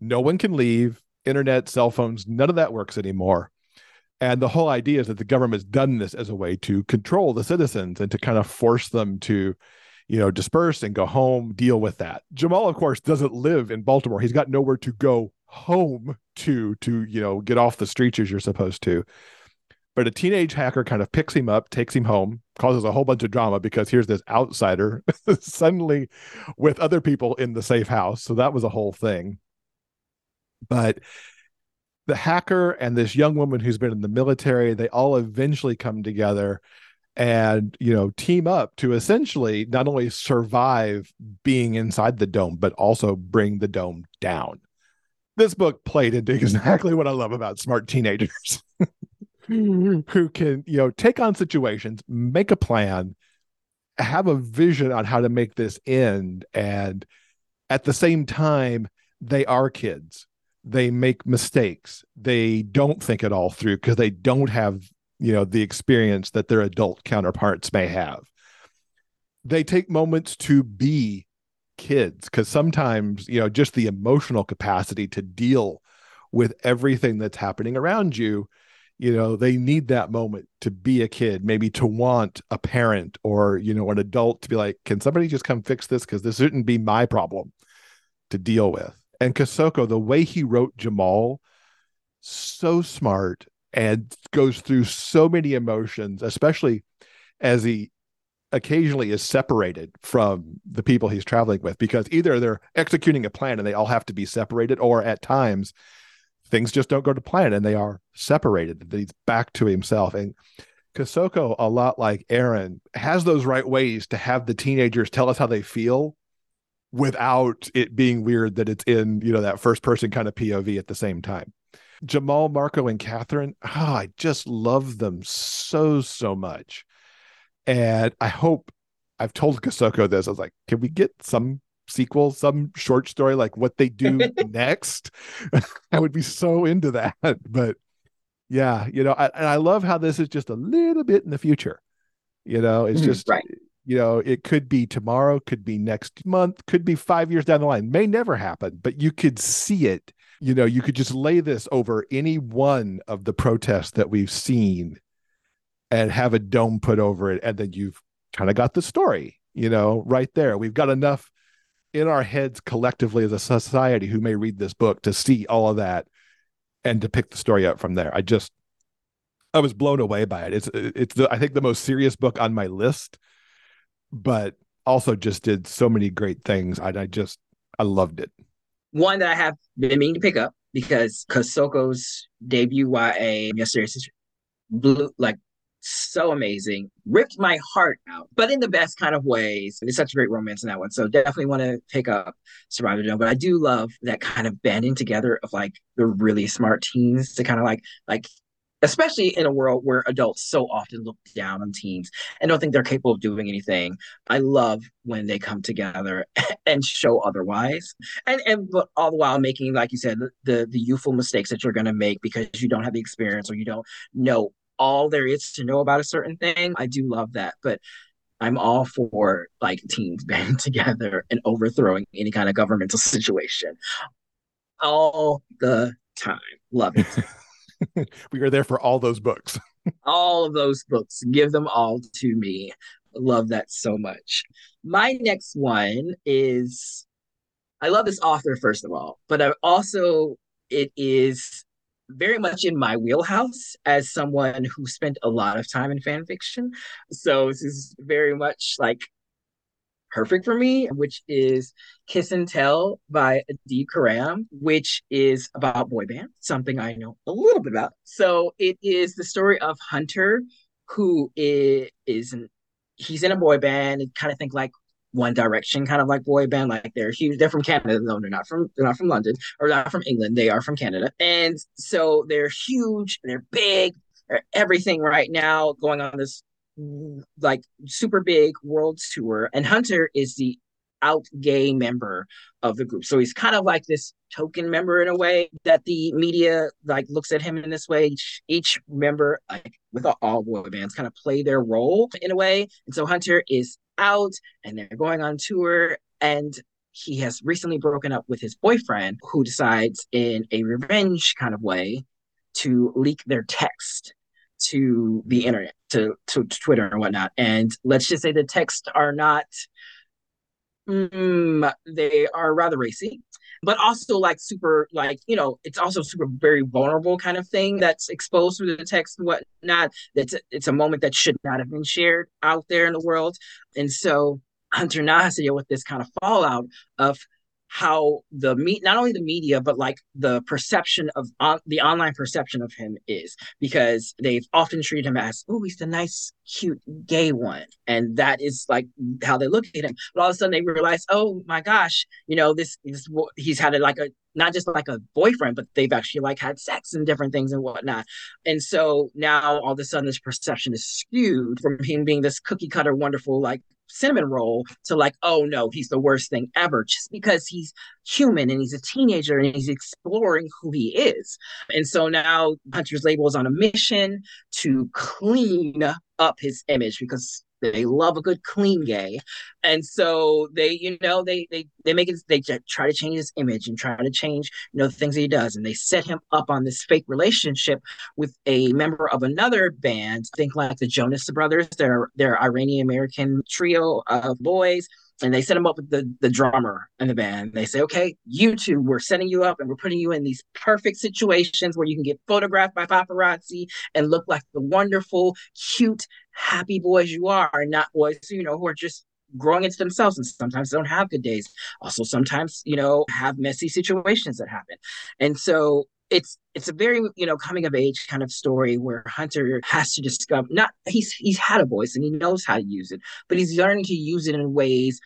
No one can leave, internet, cell phones, none of that works anymore. And the whole idea is that the government's done this as a way to control the citizens and to kind of force them to, you know, disperse and go home, deal with that. Jamal, of course, doesn't live in Baltimore. He's got nowhere to go home to to, you know, get off the streets as you're supposed to. But a teenage hacker kind of picks him up, takes him home, causes a whole bunch of drama because here's this outsider suddenly with other people in the safe house. So that was a whole thing. But the hacker and this young woman who's been in the military, they all eventually come together and you know team up to essentially not only survive being inside the dome but also bring the dome down this book played into exactly what i love about smart teenagers who can, you know, take on situations, make a plan, have a vision on how to make this end. And at the same time, they are kids. They make mistakes. They don't think it all through because they don't have, you know, the experience that their adult counterparts may have. They take moments to be kids because sometimes, you know, just the emotional capacity to deal with everything that's happening around you you know they need that moment to be a kid maybe to want a parent or you know an adult to be like can somebody just come fix this? Because this shouldn't be my problem to deal with. And Kosoko, the way he wrote Jamal so smart and goes through so many emotions especially as he occasionally is separated from the people he's traveling with because either they're executing a plan and they all have to be separated or at times things just don't go to plan and they are separated. He's back to himself. And Kosoko, a lot like Aaron, has those right ways to have the teenagers tell us how they feel without it being weird that it's in, you know, that first person kind of POV at the same time. Jamal, Marco, and Catherine, oh, I just love them so, so much. And I hope I've told Kosoko this. I was like, can we get some sequel, some short story like what they do next. I would be so into that. But yeah, you know, I, and I love how this is just a little bit in the future. You know, it's mm-hmm, just right. You know, it could be tomorrow, could be next month, could be five years down the line, may never happen, but you could see it. You know, you could just lay this over any one of the protests that we've seen and have a dome put over it. And then you've kind of got the story, you know, right there. We've got enough in our heads collectively as a society who may read this book to see all of that and to pick the story up from there. I just I was blown away by it. It's it's the I think the most serious book on my list, but also just did so many great things. I, I just I loved it. One that I have been meaning to pick up because Kosoko's debut YA yesterday blew like so amazing, ripped my heart out, but in the best kind of ways. It's such a great romance in that one. So definitely want to pick up Survive the Dome. But I do love that kind of banding together of like the really smart teens to kind of like like especially in a world where adults so often look down on teens and don't think they're capable of doing anything. I love when they come together and show otherwise. And and but all the while making, like you said, the the youthful mistakes that you're gonna make because you don't have the experience or you don't know all there is to know about a certain thing. I do love that. But I'm all for like teens banding together and overthrowing any kind of governmental situation all the time. Love it. we are there for all those books. all of those books. Give them all to me. Love that so much. My next one is I love this author, first of all, but I also, it is very much in my wheelhouse as someone who spent a lot of time in fan fiction. So this is very much like perfect for me, which is Kiss and Tell by Adib Khorram, which is about boy band, something I know a little bit about. So it is the story of Hunter, who is, is an, he's in a boy band, and kind of think like one Direction kind of like boy band. Like they're huge. They're from Canada though. They're not from they're not from London or not from England. They are from Canada. And so they're huge. They're big. They're everything right now going on this like super big world tour, and Hunter is the out gay member of the group. So he's kind of like this token member in a way that the media like looks at him in this way. Each, each member, like with all boy bands, kind of play their role in a way. And so Hunter is out and they're going on tour and he has recently broken up with his boyfriend who decides in a revenge kind of way to leak their text to the internet, to, to Twitter and whatnot. And let's just say the texts are not, mm, they are rather racy, but also like super, like, you know, it's also super very vulnerable kind of thing that's exposed through the text and whatnot. That's it's a moment that should not have been shared out there in the world. And so Hunter now with this kind of fallout of how the meet not only the media but like the perception of on, the online perception of him is because they've often treated him as oh he's the nice cute gay one and that is like how they look at him. But all of a sudden they realize oh my gosh you know this is what he's had a, like a not just like a boyfriend but they've actually like had sex and different things and whatnot. And so now all of a sudden this perception is skewed from him being this cookie cutter wonderful like cinnamon roll to like, oh no, he's the worst thing ever, just because he's human and he's a teenager and he's exploring who he is. And so now Hunter's label is on a mission to clean up his image because they love a good clean gay. And so they you know they they they make it they try to change his image and try to change you know the things that he does. And they set him up on this fake relationship with a member of another band. Think like the jonas brothers they're they're iranian american trio of boys and they set him up with the, the drummer in the band. They say, okay, you two, we're setting you up and we're putting you in these perfect situations where you can get photographed by paparazzi and look like the wonderful, cute, happy boys you are, and not boys, you know, who are just growing into themselves and sometimes don't have good days. Also, sometimes, you know, have messy situations that happen. And so it's it's a very you know coming of age kind of story where Hunter has to discover not he's he's had a voice and he knows how to use it, but he's learning to use it in ways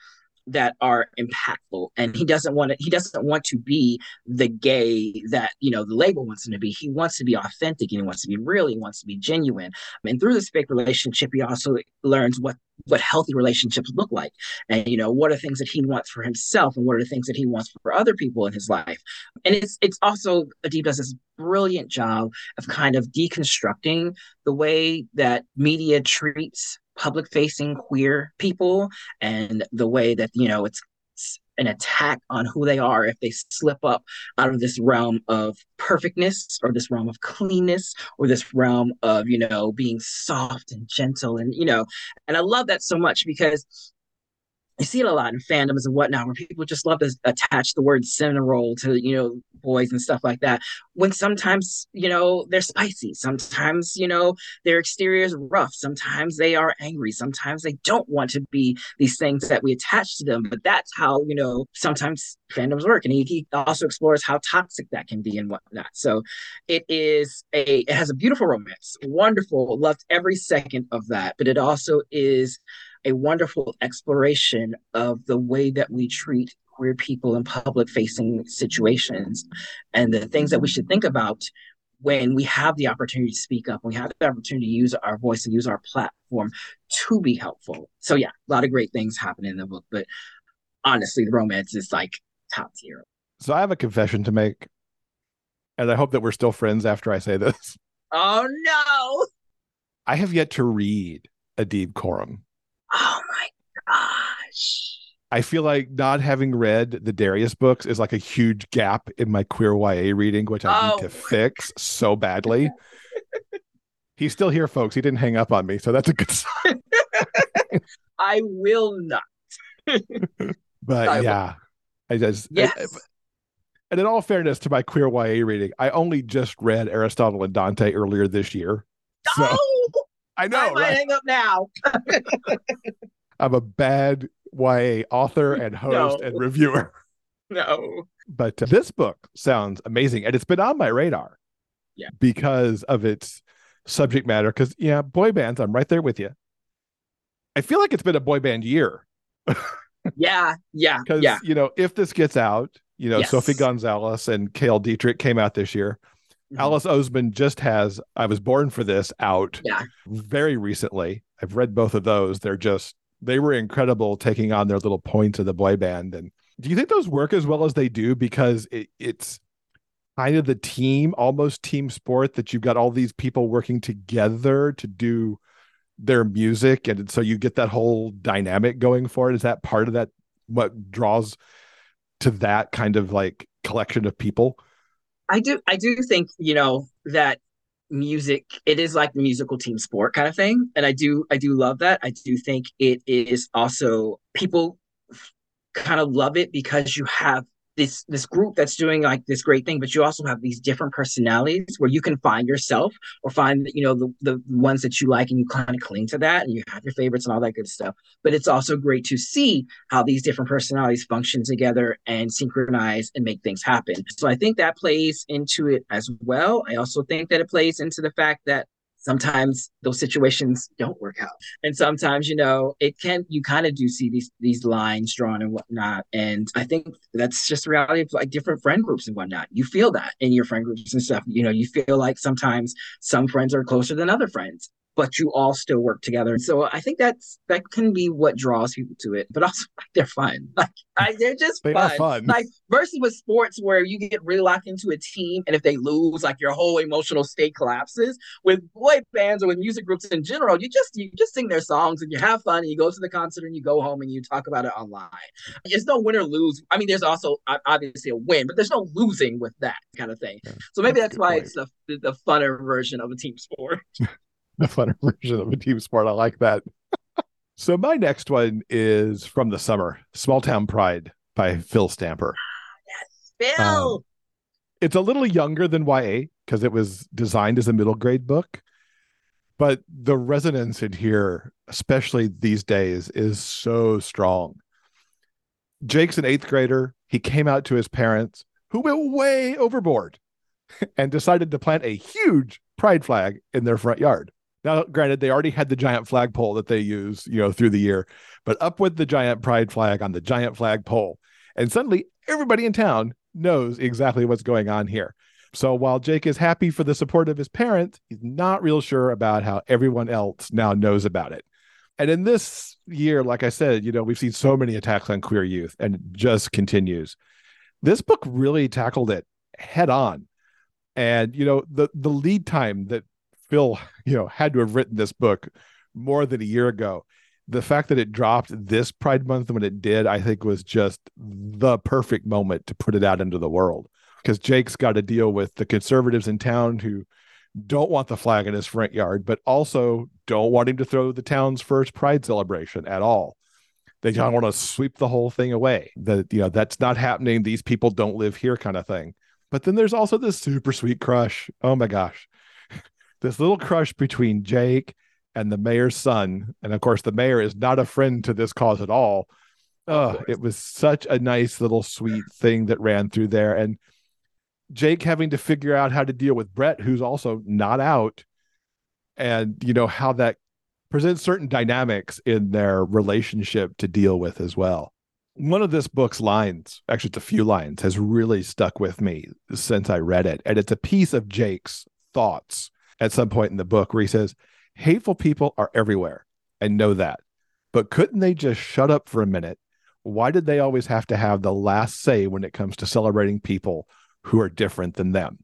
that are impactful. And he doesn't want to he doesn't want to be the gay that you know the label wants him to be. He wants to be authentic and he wants to be real he wants to be genuine. And through this fake relationship he also learns what what healthy relationships look like. And you know what are things that he wants for himself and what are the things that he wants for other people in his life. And it's it's also Adib does this brilliant job of kind of deconstructing the way that media treats public facing queer people and the way that you know it's an attack on who they are if they slip up out of this realm of perfectness or this realm of cleanness or this realm of you know being soft and gentle and you know and i love that so much because you see it a lot in fandoms and whatnot where people just love to attach the word cinnamon to you know boys and stuff like that when sometimes you know they're spicy sometimes you know their exterior is rough sometimes they are angry sometimes they don't want to be these things that we attach to them but that's how you know sometimes fandoms work and he, he also explores how toxic that can be and whatnot so it is a it has a beautiful romance wonderful loved every second of that but it also is a wonderful exploration of the way that we treat queer people in public facing situations and the things that we should think about when we have the opportunity to speak up, we have the opportunity to use our voice and use our platform to be helpful. So yeah, a lot of great things happen in the book, but honestly, the romance is like top tier. So I have a confession to make, and I hope that we're still friends after I say this. Oh no! I have yet to read Adib Khorram. Oh my gosh. I feel like not having read the Darius books is like a huge gap in my queer YA reading, which I oh. need to fix so badly. He's still here, folks. He didn't hang up on me, so that's a good sign. I will not. but I yeah, will. I just yes. I, and in all fairness to my queer YA reading, I only just read Aristotle and Dante earlier this year. So oh, I know. I might right? hang up now. I'm a bad YA author and host no. and reviewer. No. But uh, this book sounds amazing and it's been on my radar. Yeah. Because of its subject matter. Because, yeah, boy bands, I'm right there with you. I feel like it's been a boy band year. yeah. Yeah. Because, yeah. you know, if this gets out, you know, yes. Sophie Gonzales and Cale Dietrich came out this year. Mm-hmm. Alice Oseman just has I Was Born for This out yeah. very recently. I've read both of those. They're just they were incredible taking on their little points of the boy band. And do you think those work as well as they do because it, it's kind of the team, almost team sport that you've got all these people working together to do their music and so you get that whole dynamic going for it is that part of that what draws to that kind of like collection of people i do i do think you know that music it is like the musical team sport kind of thing and i do i do love that. I do think it is also people kind of love it because you have this this group that's doing like this great thing but you also have these different personalities where you can find yourself or find you know the, the ones that you like and you kind of cling to that and you have your favorites and all that good stuff. But it's also great to see how these different personalities function together and synchronize and make things happen. So i think that plays into it as well. I also think that it plays into the fact that sometimes those situations don't work out. And sometimes you know it can you kind of do see these these lines drawn and whatnot. And i think that's just the reality of like different friend groups and whatnot. You feel that in your friend groups and stuff. You know you feel like sometimes some friends are closer than other friends but you all still work together. So I think that's that can be what draws people to it. But also like, they're fun. Like I, they're just they fun. fun. Like versus with sports where you get really locked into a team and if they lose, like your whole emotional state collapses. With boy bands or with music groups in general, you just you just sing their songs and you have fun and you go to the concert and you go home and you talk about it online. There's no win or lose. I mean, there's also obviously a win, but there's no losing with that kind of thing. Yeah, so maybe that's, that's why point. it's the, the funner version of a team sport. the funner version of a team sport. I like that. so my next one is from the summer, Small Town Pride by Phil Stamper. Yes, Phil. Um, it's a little younger than YA because it was designed as a middle grade book. But the resonance in here, especially these days, is so strong. Jake's an eighth grader. He came out to his parents, who went way overboard and decided to plant a huge pride flag in their front yard. Now, granted, they already had the giant flagpole that they use, you know, through the year, but up with the giant pride flag on the giant flagpole. And suddenly everybody in town knows exactly what's going on here. So while Jake is happy for the support of his parents, he's not real sure about how everyone else now knows about it. And in this year, like I said, you know, we've seen so many attacks on queer youth and it just continues. This book really tackled it head on. And you know, the the lead time that Phil, you know, had to have written this book more than a year ago. The fact that it dropped this Pride Month when it did, I think was just the perfect moment to put it out into the world. Because Jake's got to deal with the conservatives in town who don't want the flag in his front yard, but also don't want him to throw the town's first Pride celebration at all. They don't want to sweep the whole thing away. That you know that's not happening. These people don't live here, kind of thing. But then there's also this super sweet crush. Oh my gosh, this little crush between Jake and the mayor's son, and of course the mayor is not a friend to this cause at all. Oh, it was such a nice little sweet thing that ran through there, and Jake having to figure out how to deal with Brett, who's also not out, and you know how that presents certain dynamics in their relationship to deal with as well. One of this book's lines, actually, it's a few lines, has really stuck with me since I read it. And it's a piece of Jake's thoughts at some point in the book where he says, Hateful people are everywhere. I know that. But couldn't they just shut up for a minute? Why did they always have to have the last say when it comes to celebrating people who are different than them?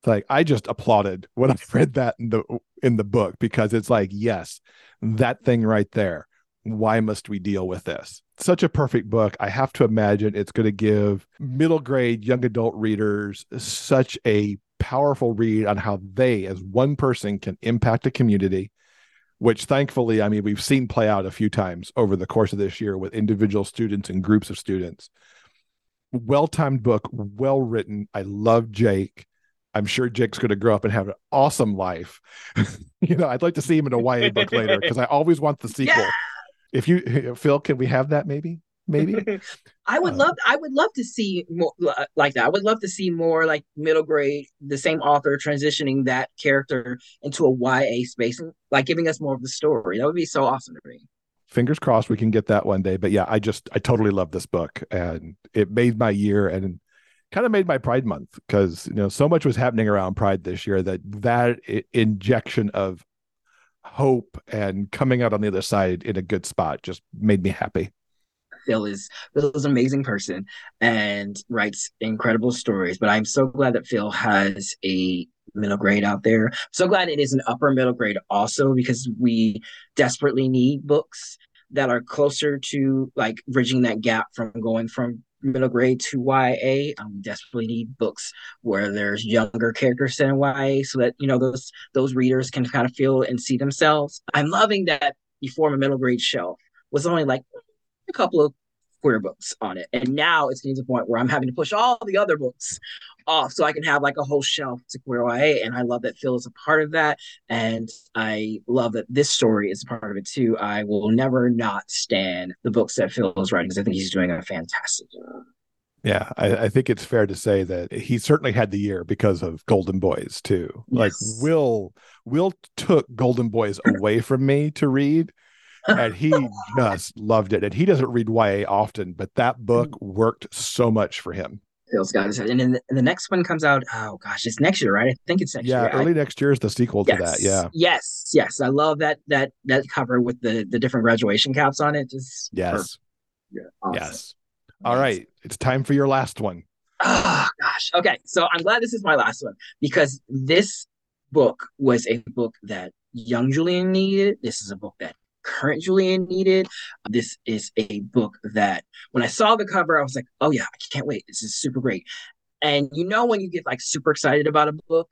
It's like I just applauded when I read that in the in the book because it's like, yes, that thing right there. Why must we deal with this? Such a perfect book. I have to imagine it's going to give middle grade young adult readers such a powerful read on how they, as one person, can impact a community, which thankfully, I mean, we've seen play out a few times over the course of this year with individual students and groups of students. Well timed book, well written. I love Jake. I'm sure Jake's going to grow up and have an awesome life. you know, I'd like to see him in a YA book later because I always want the sequel. Yeah! If you, Phil, can we have that maybe? Maybe. I would uh, love. I would love to see more like that. I would love to see more like middle grade, the same author transitioning that character into a YA space like giving us more of the story. That would be so awesome to me fingers crossed we can get that one day but yeah i just i totally love this book and it made my year and kind of made my Pride Month because you know so much was happening around Pride this year that that injection of hope and coming out on the other side in a good spot just made me happy. Phil is Phil is an amazing person and writes incredible stories. But I'm so glad that Phil has a middle grade out there. So glad it is an upper middle grade also because we desperately need books that are closer to like bridging that gap from going from middle grade to YA. Um, desperately need books where there's younger characters in YA, so that you know those those readers can kind of feel and see themselves. I'm loving that before my middle grade shelf was only like a couple of queer books on it. And now it's getting to the point where I'm having to push all the other books off so I can have like a whole shelf to queer YA. And I love that Phil is a part of that. And I love that this story is a part of it too. I will never not stand the books that Phil is writing because I think he's doing a fantastic job. Yeah, I, I, think it's fair to say that he certainly had the year because of Golden Boys too. Yes. Like Will Will took Golden Boys away from me to read and he just loved it. And he doesn't read YA often, but that book mm. worked so much for him. Phil's got his head. And then the, the next one comes out, oh gosh, it's next year, right? I think it's next yeah, year. Yeah, early I, next year is the sequel yes, to that. Yeah. Yes, yes. I love that that that cover with the the different graduation caps on it. Just yes. Yeah, awesome. Yes. All yes. right. It's time for your last one. Oh gosh. Okay. So I'm glad this is my last one because this book was a book that young Julian needed. This is a book that current Julian needed. Uh, this is a book that when I saw the cover, I was like, oh yeah, I can't wait. This is super great. And you know when you get like super excited about a book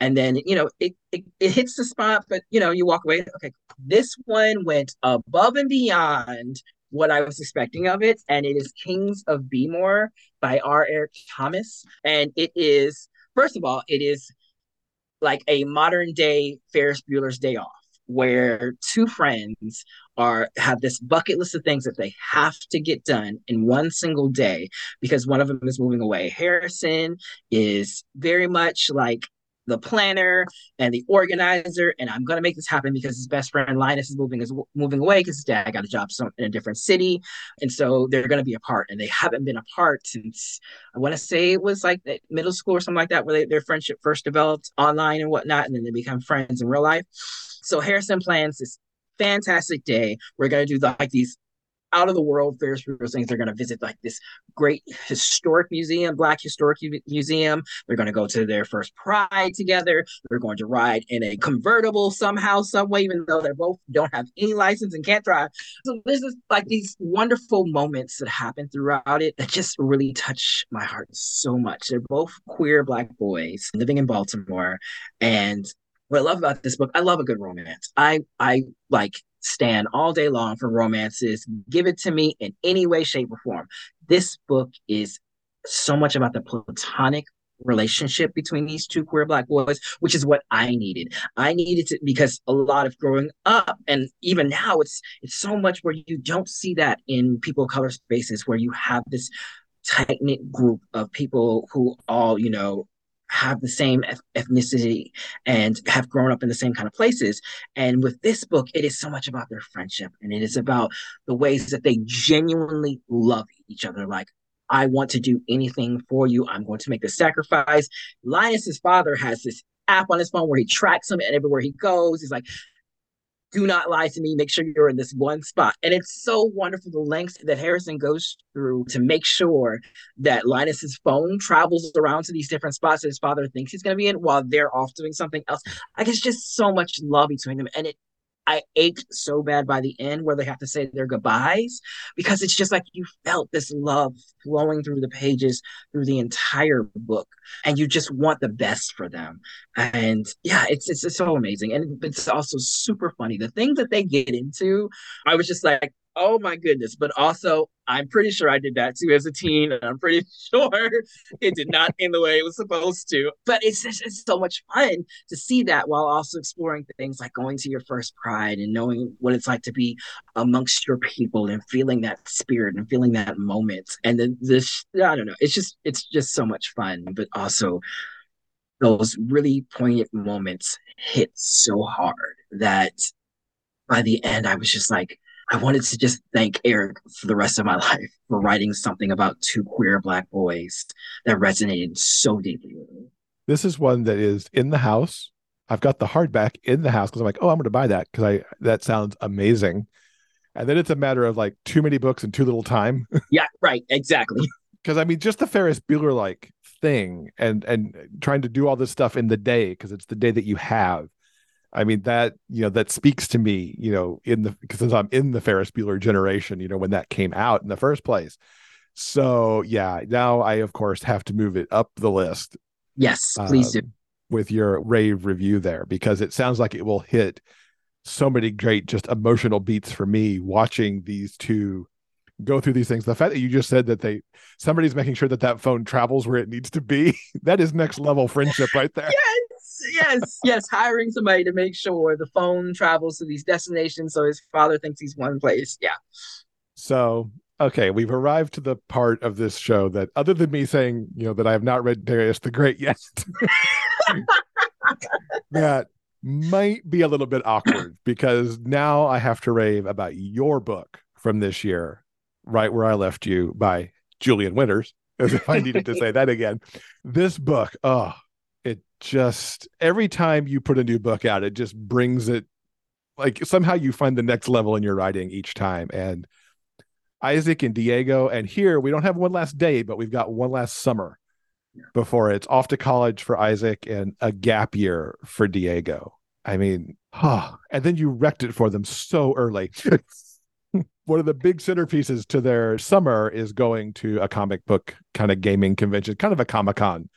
and then you know it, it, it hits the spot, but you know, you walk away. Okay, this one went above and beyond what I was expecting of it. And it is Kings of Bmore by R. Eric Thomas. And it is, first of all, it is like a modern day Ferris Bueller's Day Off where two friends are have this bucket list of things that they have to get done in one single day because one of them is moving away. Harrison is very much like the planner and the organizer, and I'm gonna make this happen because his best friend Linus is moving is moving away because his dad got a job in a different city, and so they're gonna be apart, and they haven't been apart since I want to say it was like middle school or something like that, where they, their friendship first developed online and whatnot, and then they become friends in real life. So Harrison plans this fantastic day. We're gonna do the, like these out of the world Ferris Bueller things. They're going to visit like this great historic museum, Black Historic Museum. They're going to go to their first Pride together. They're going to ride in a convertible somehow, some way, even though they both don't have any license and can't drive. So this is like these wonderful moments that happen throughout it that just really touch my heart so much. They're both queer Black boys living in Baltimore, and what I love about this book, I love a good romance. I I like stand all day long for romances. Give it to me in any way, shape, or form. This book is so much about the platonic relationship between these two queer black boys, which is what I needed. I needed to because a lot of growing up and even now it's it's so much where you don't see that in people of color spaces where you have this tight knit group of people who all, you know, have the same ethnicity and have grown up in the same kind of places. And with this book, it is so much about their friendship and it is about the ways that they genuinely love each other. Like, I want to do anything for you. I'm going to make the sacrifice. Linus's father has this app on his phone where he tracks him and everywhere he goes. He's like, do not lie to me. Make sure you're in this one spot. And it's so wonderful the lengths that Harrison goes through to make sure that Linus's phone travels around to these different spots that his father thinks he's going to be in while they're off doing something else. Like it's just so much love between them. And it I ached so bad by the end where they have to say their goodbyes because it's just like you felt this love flowing through the pages through the entire book and you just want the best for them. And yeah it's it's, it's so amazing. And it's also super funny. The things that they get into i was just like oh my goodness. But also, I'm pretty sure I did that too as a teen, and I'm pretty sure it did not end the way it was supposed to. But it's just it's so much fun to see that while also exploring things like going to your first pride and knowing what it's like to be amongst your people and feeling that spirit and feeling that moment. And then this, I don't know, it's just it's just so much fun, but also those really poignant moments hit so hard that by the end I was just like I wanted to just thank Eric for the rest of my life for writing something about two queer black boys that resonated so deeply with me. This is one that is in the house. I've got the hardback in the house because I'm like, oh, I'm going to buy that because I that sounds amazing. And then it's a matter of like too many books and too little time. yeah, right, exactly. Because I mean, just the Ferris Bueller like thing and and trying to do all this stuff in the day because it's the day that you have I mean that you know that speaks to me, you know, in the because since I'm in the Ferris Bueller generation, you know, when that came out in the first place. So yeah, now I of course have to move it up the list. Yes, please um, do. With your rave review there, because it sounds like it will hit so many great just emotional beats for me watching these two go through these things. The fact that you just said that they somebody's making sure that that phone travels where it needs to be, that is next level friendship right there. yes yes, yes, hiring somebody to make sure the phone travels to these destinations so his father thinks he's one place. Yeah. So, okay, we've arrived to the part of this show that, other than me saying, you know, that I have not read Darius the Great yet, that might be a little bit awkward because now I have to rave about your book from this year, right where I left you by Julian Winters, as if I needed to say that again. This book, oh, it just every time you put a new book out, it just brings it like somehow you find the next level in your writing each time. And Isaac and Diego, and here we don't have one last day, but we've got one last summer before it's off to college for Isaac and a gap year for Diego. I mean, huh. and then you wrecked it for them so early. one of the big centerpieces to their summer is going to a comic book kind of gaming convention, kind of a Comic Con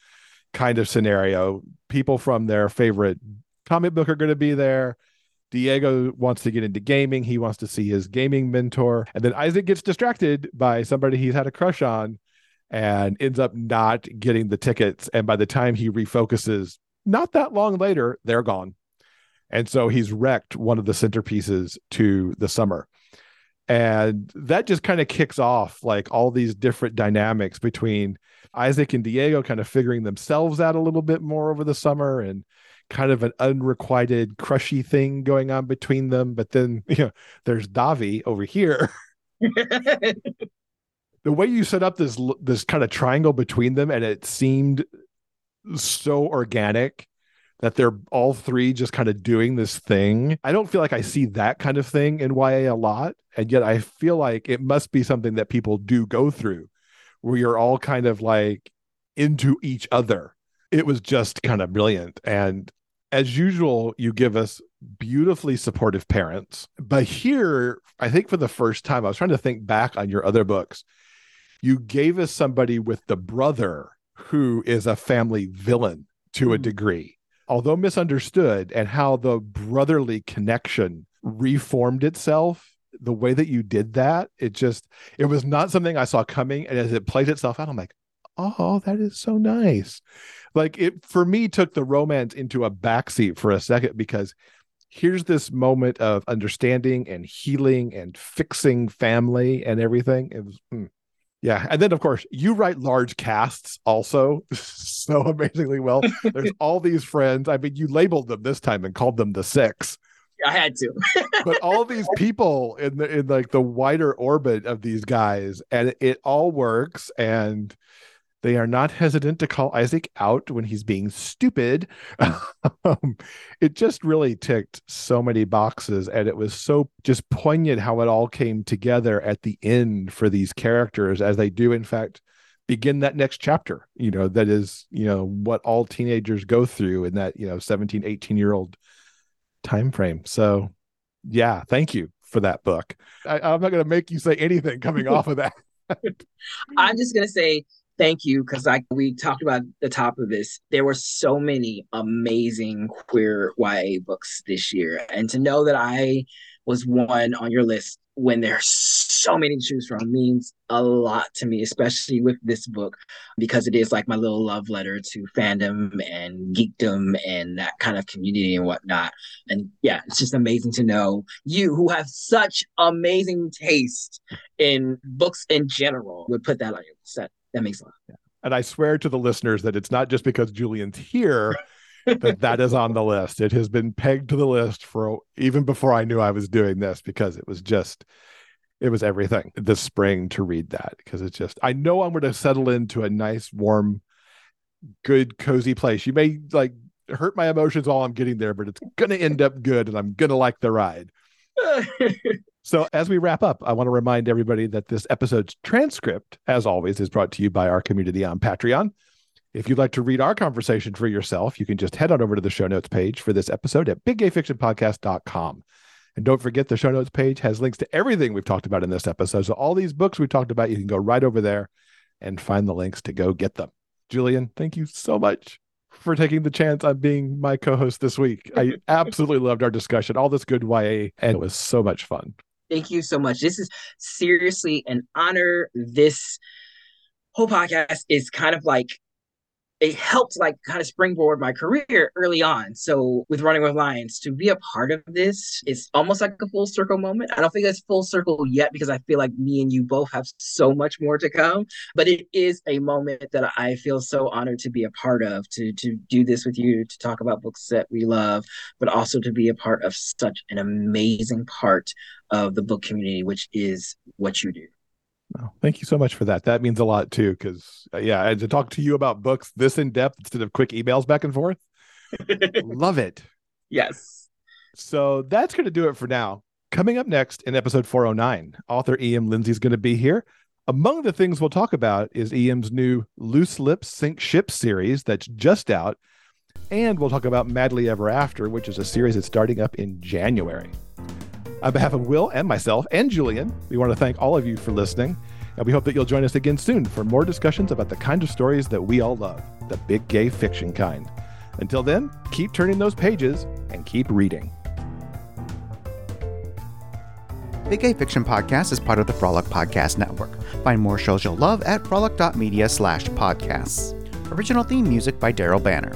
kind of scenario. People from their favorite comic book are going to be there. Diego wants to get into gaming. He wants to see his gaming mentor. And then Isaac gets distracted by somebody he's had a crush on and ends up not getting the tickets. And by the time he refocuses, not that long later, they're gone. And so he's wrecked one of the centerpieces to the summer. And that just kind of kicks off like all these different dynamics between Isaac and Diego kind of figuring themselves out a little bit more over the summer and kind of an unrequited crushy thing going on between them. But then, you know, there's Davi over here. the way you set up this this kind of triangle between them and it seemed so organic that they're all three just kind of doing this thing. I don't feel like I see that kind of thing in YA a lot. And yet I feel like it must be something that people do go through where you're all kind of like into each other. It was just kind of brilliant. And as usual, you give us beautifully supportive parents. But here, I think for the first time, I was trying to think back on your other books. You gave us somebody with the brother who is a family villain to a hmm. degree, although misunderstood, and how the brotherly connection reformed itself the way that you did that it just it was not something i saw coming and as it plays itself out i'm like oh that is so nice. Like it for me took the romance into a backseat for a second because here's this moment of understanding and healing and fixing family and everything. It was hmm. yeah. And then of course you write large casts also so amazingly well. There's all these friends. I mean you labeled them this time and called them the six I had to. but all these people in the in like the wider orbit of these guys, and it all works, and they are not hesitant to call Isaac out when he's being stupid. um, it just really ticked so many boxes, and it was so just poignant how it all came together at the end for these characters as they do, in fact, begin that next chapter. You know, that is, you know, what all teenagers go through in that, you know, 17, 18 year old time frame. So, yeah, thank you for that book. I, I'm not going to make you say anything coming off of that. I'm just going to say thank you because like we talked about the top of this there were so many amazing queer ya books this year and to know that i was one on your list when there's so many to choose from means a lot to me, especially with this book, because it is like my little love letter to fandom and geekdom and that kind of community and whatnot. And yeah, it's just amazing to know you who have such amazing taste in books in general would put that on your list. That, that makes a lot. Yeah. And I swear to the listeners that it's not just because Julian's here. That that is on the list. It has been pegged to the list for even before I knew I was doing this because it was just it was everything this spring to read that because it's just I know I'm going to settle into a nice warm good cozy place. You may like hurt my emotions while I'm getting there, but it's going to end up good and I'm going to like the ride. so, as we wrap up, I want to remind everybody that this episode's transcript, as always, is brought to you by our community on Patreon. If you'd like to read our conversation for yourself, you can just head on over to the show notes page for this episode at biggayfictionpodcast.com. And don't forget the show notes page has links to everything we've talked about in this episode. So all these books we talked about, you can go right over there and find the links to go get them. Julian, thank you so much for taking the chance on being my co-host this week. I absolutely loved our discussion, all this good YA, and it was so much fun. Thank you so much. This is seriously an honor. This whole podcast is kind of like it helped like kind of springboard my career early on. So with Running with Lions, to be a part of this is almost like a full circle moment. I don't think it's full circle yet because I feel like me and you both have so much more to come. But it is a moment that I feel so honored to be a part of, to to do this with you, to talk about books that we love, but also to be a part of such an amazing part of the book community, which is what you do. Well, thank you so much for that. That means a lot too, because uh, yeah, and to talk to you about books this in depth instead of quick emails back and forth. Love it. Yes. So that's going to do it for now. Coming up next in episode 409, author E.M. Lindsay is going to be here. Among the things we'll talk about is E.M.'s new Loose Lips Sink Ships series that's just out. And we'll talk about Madly Ever After, which is a series that's starting up in January. On behalf of Will and myself and Julian, we want to thank all of you for listening, and we hope that you'll join us again soon for more discussions about the kind of stories that we all love, the big gay fiction kind. Until then, keep turning those pages and keep reading. Big Gay Fiction Podcast is part of the Frolic Podcast Network. Find more shows you'll love at frolic.media slash podcasts. Original theme music by Daryl Banner.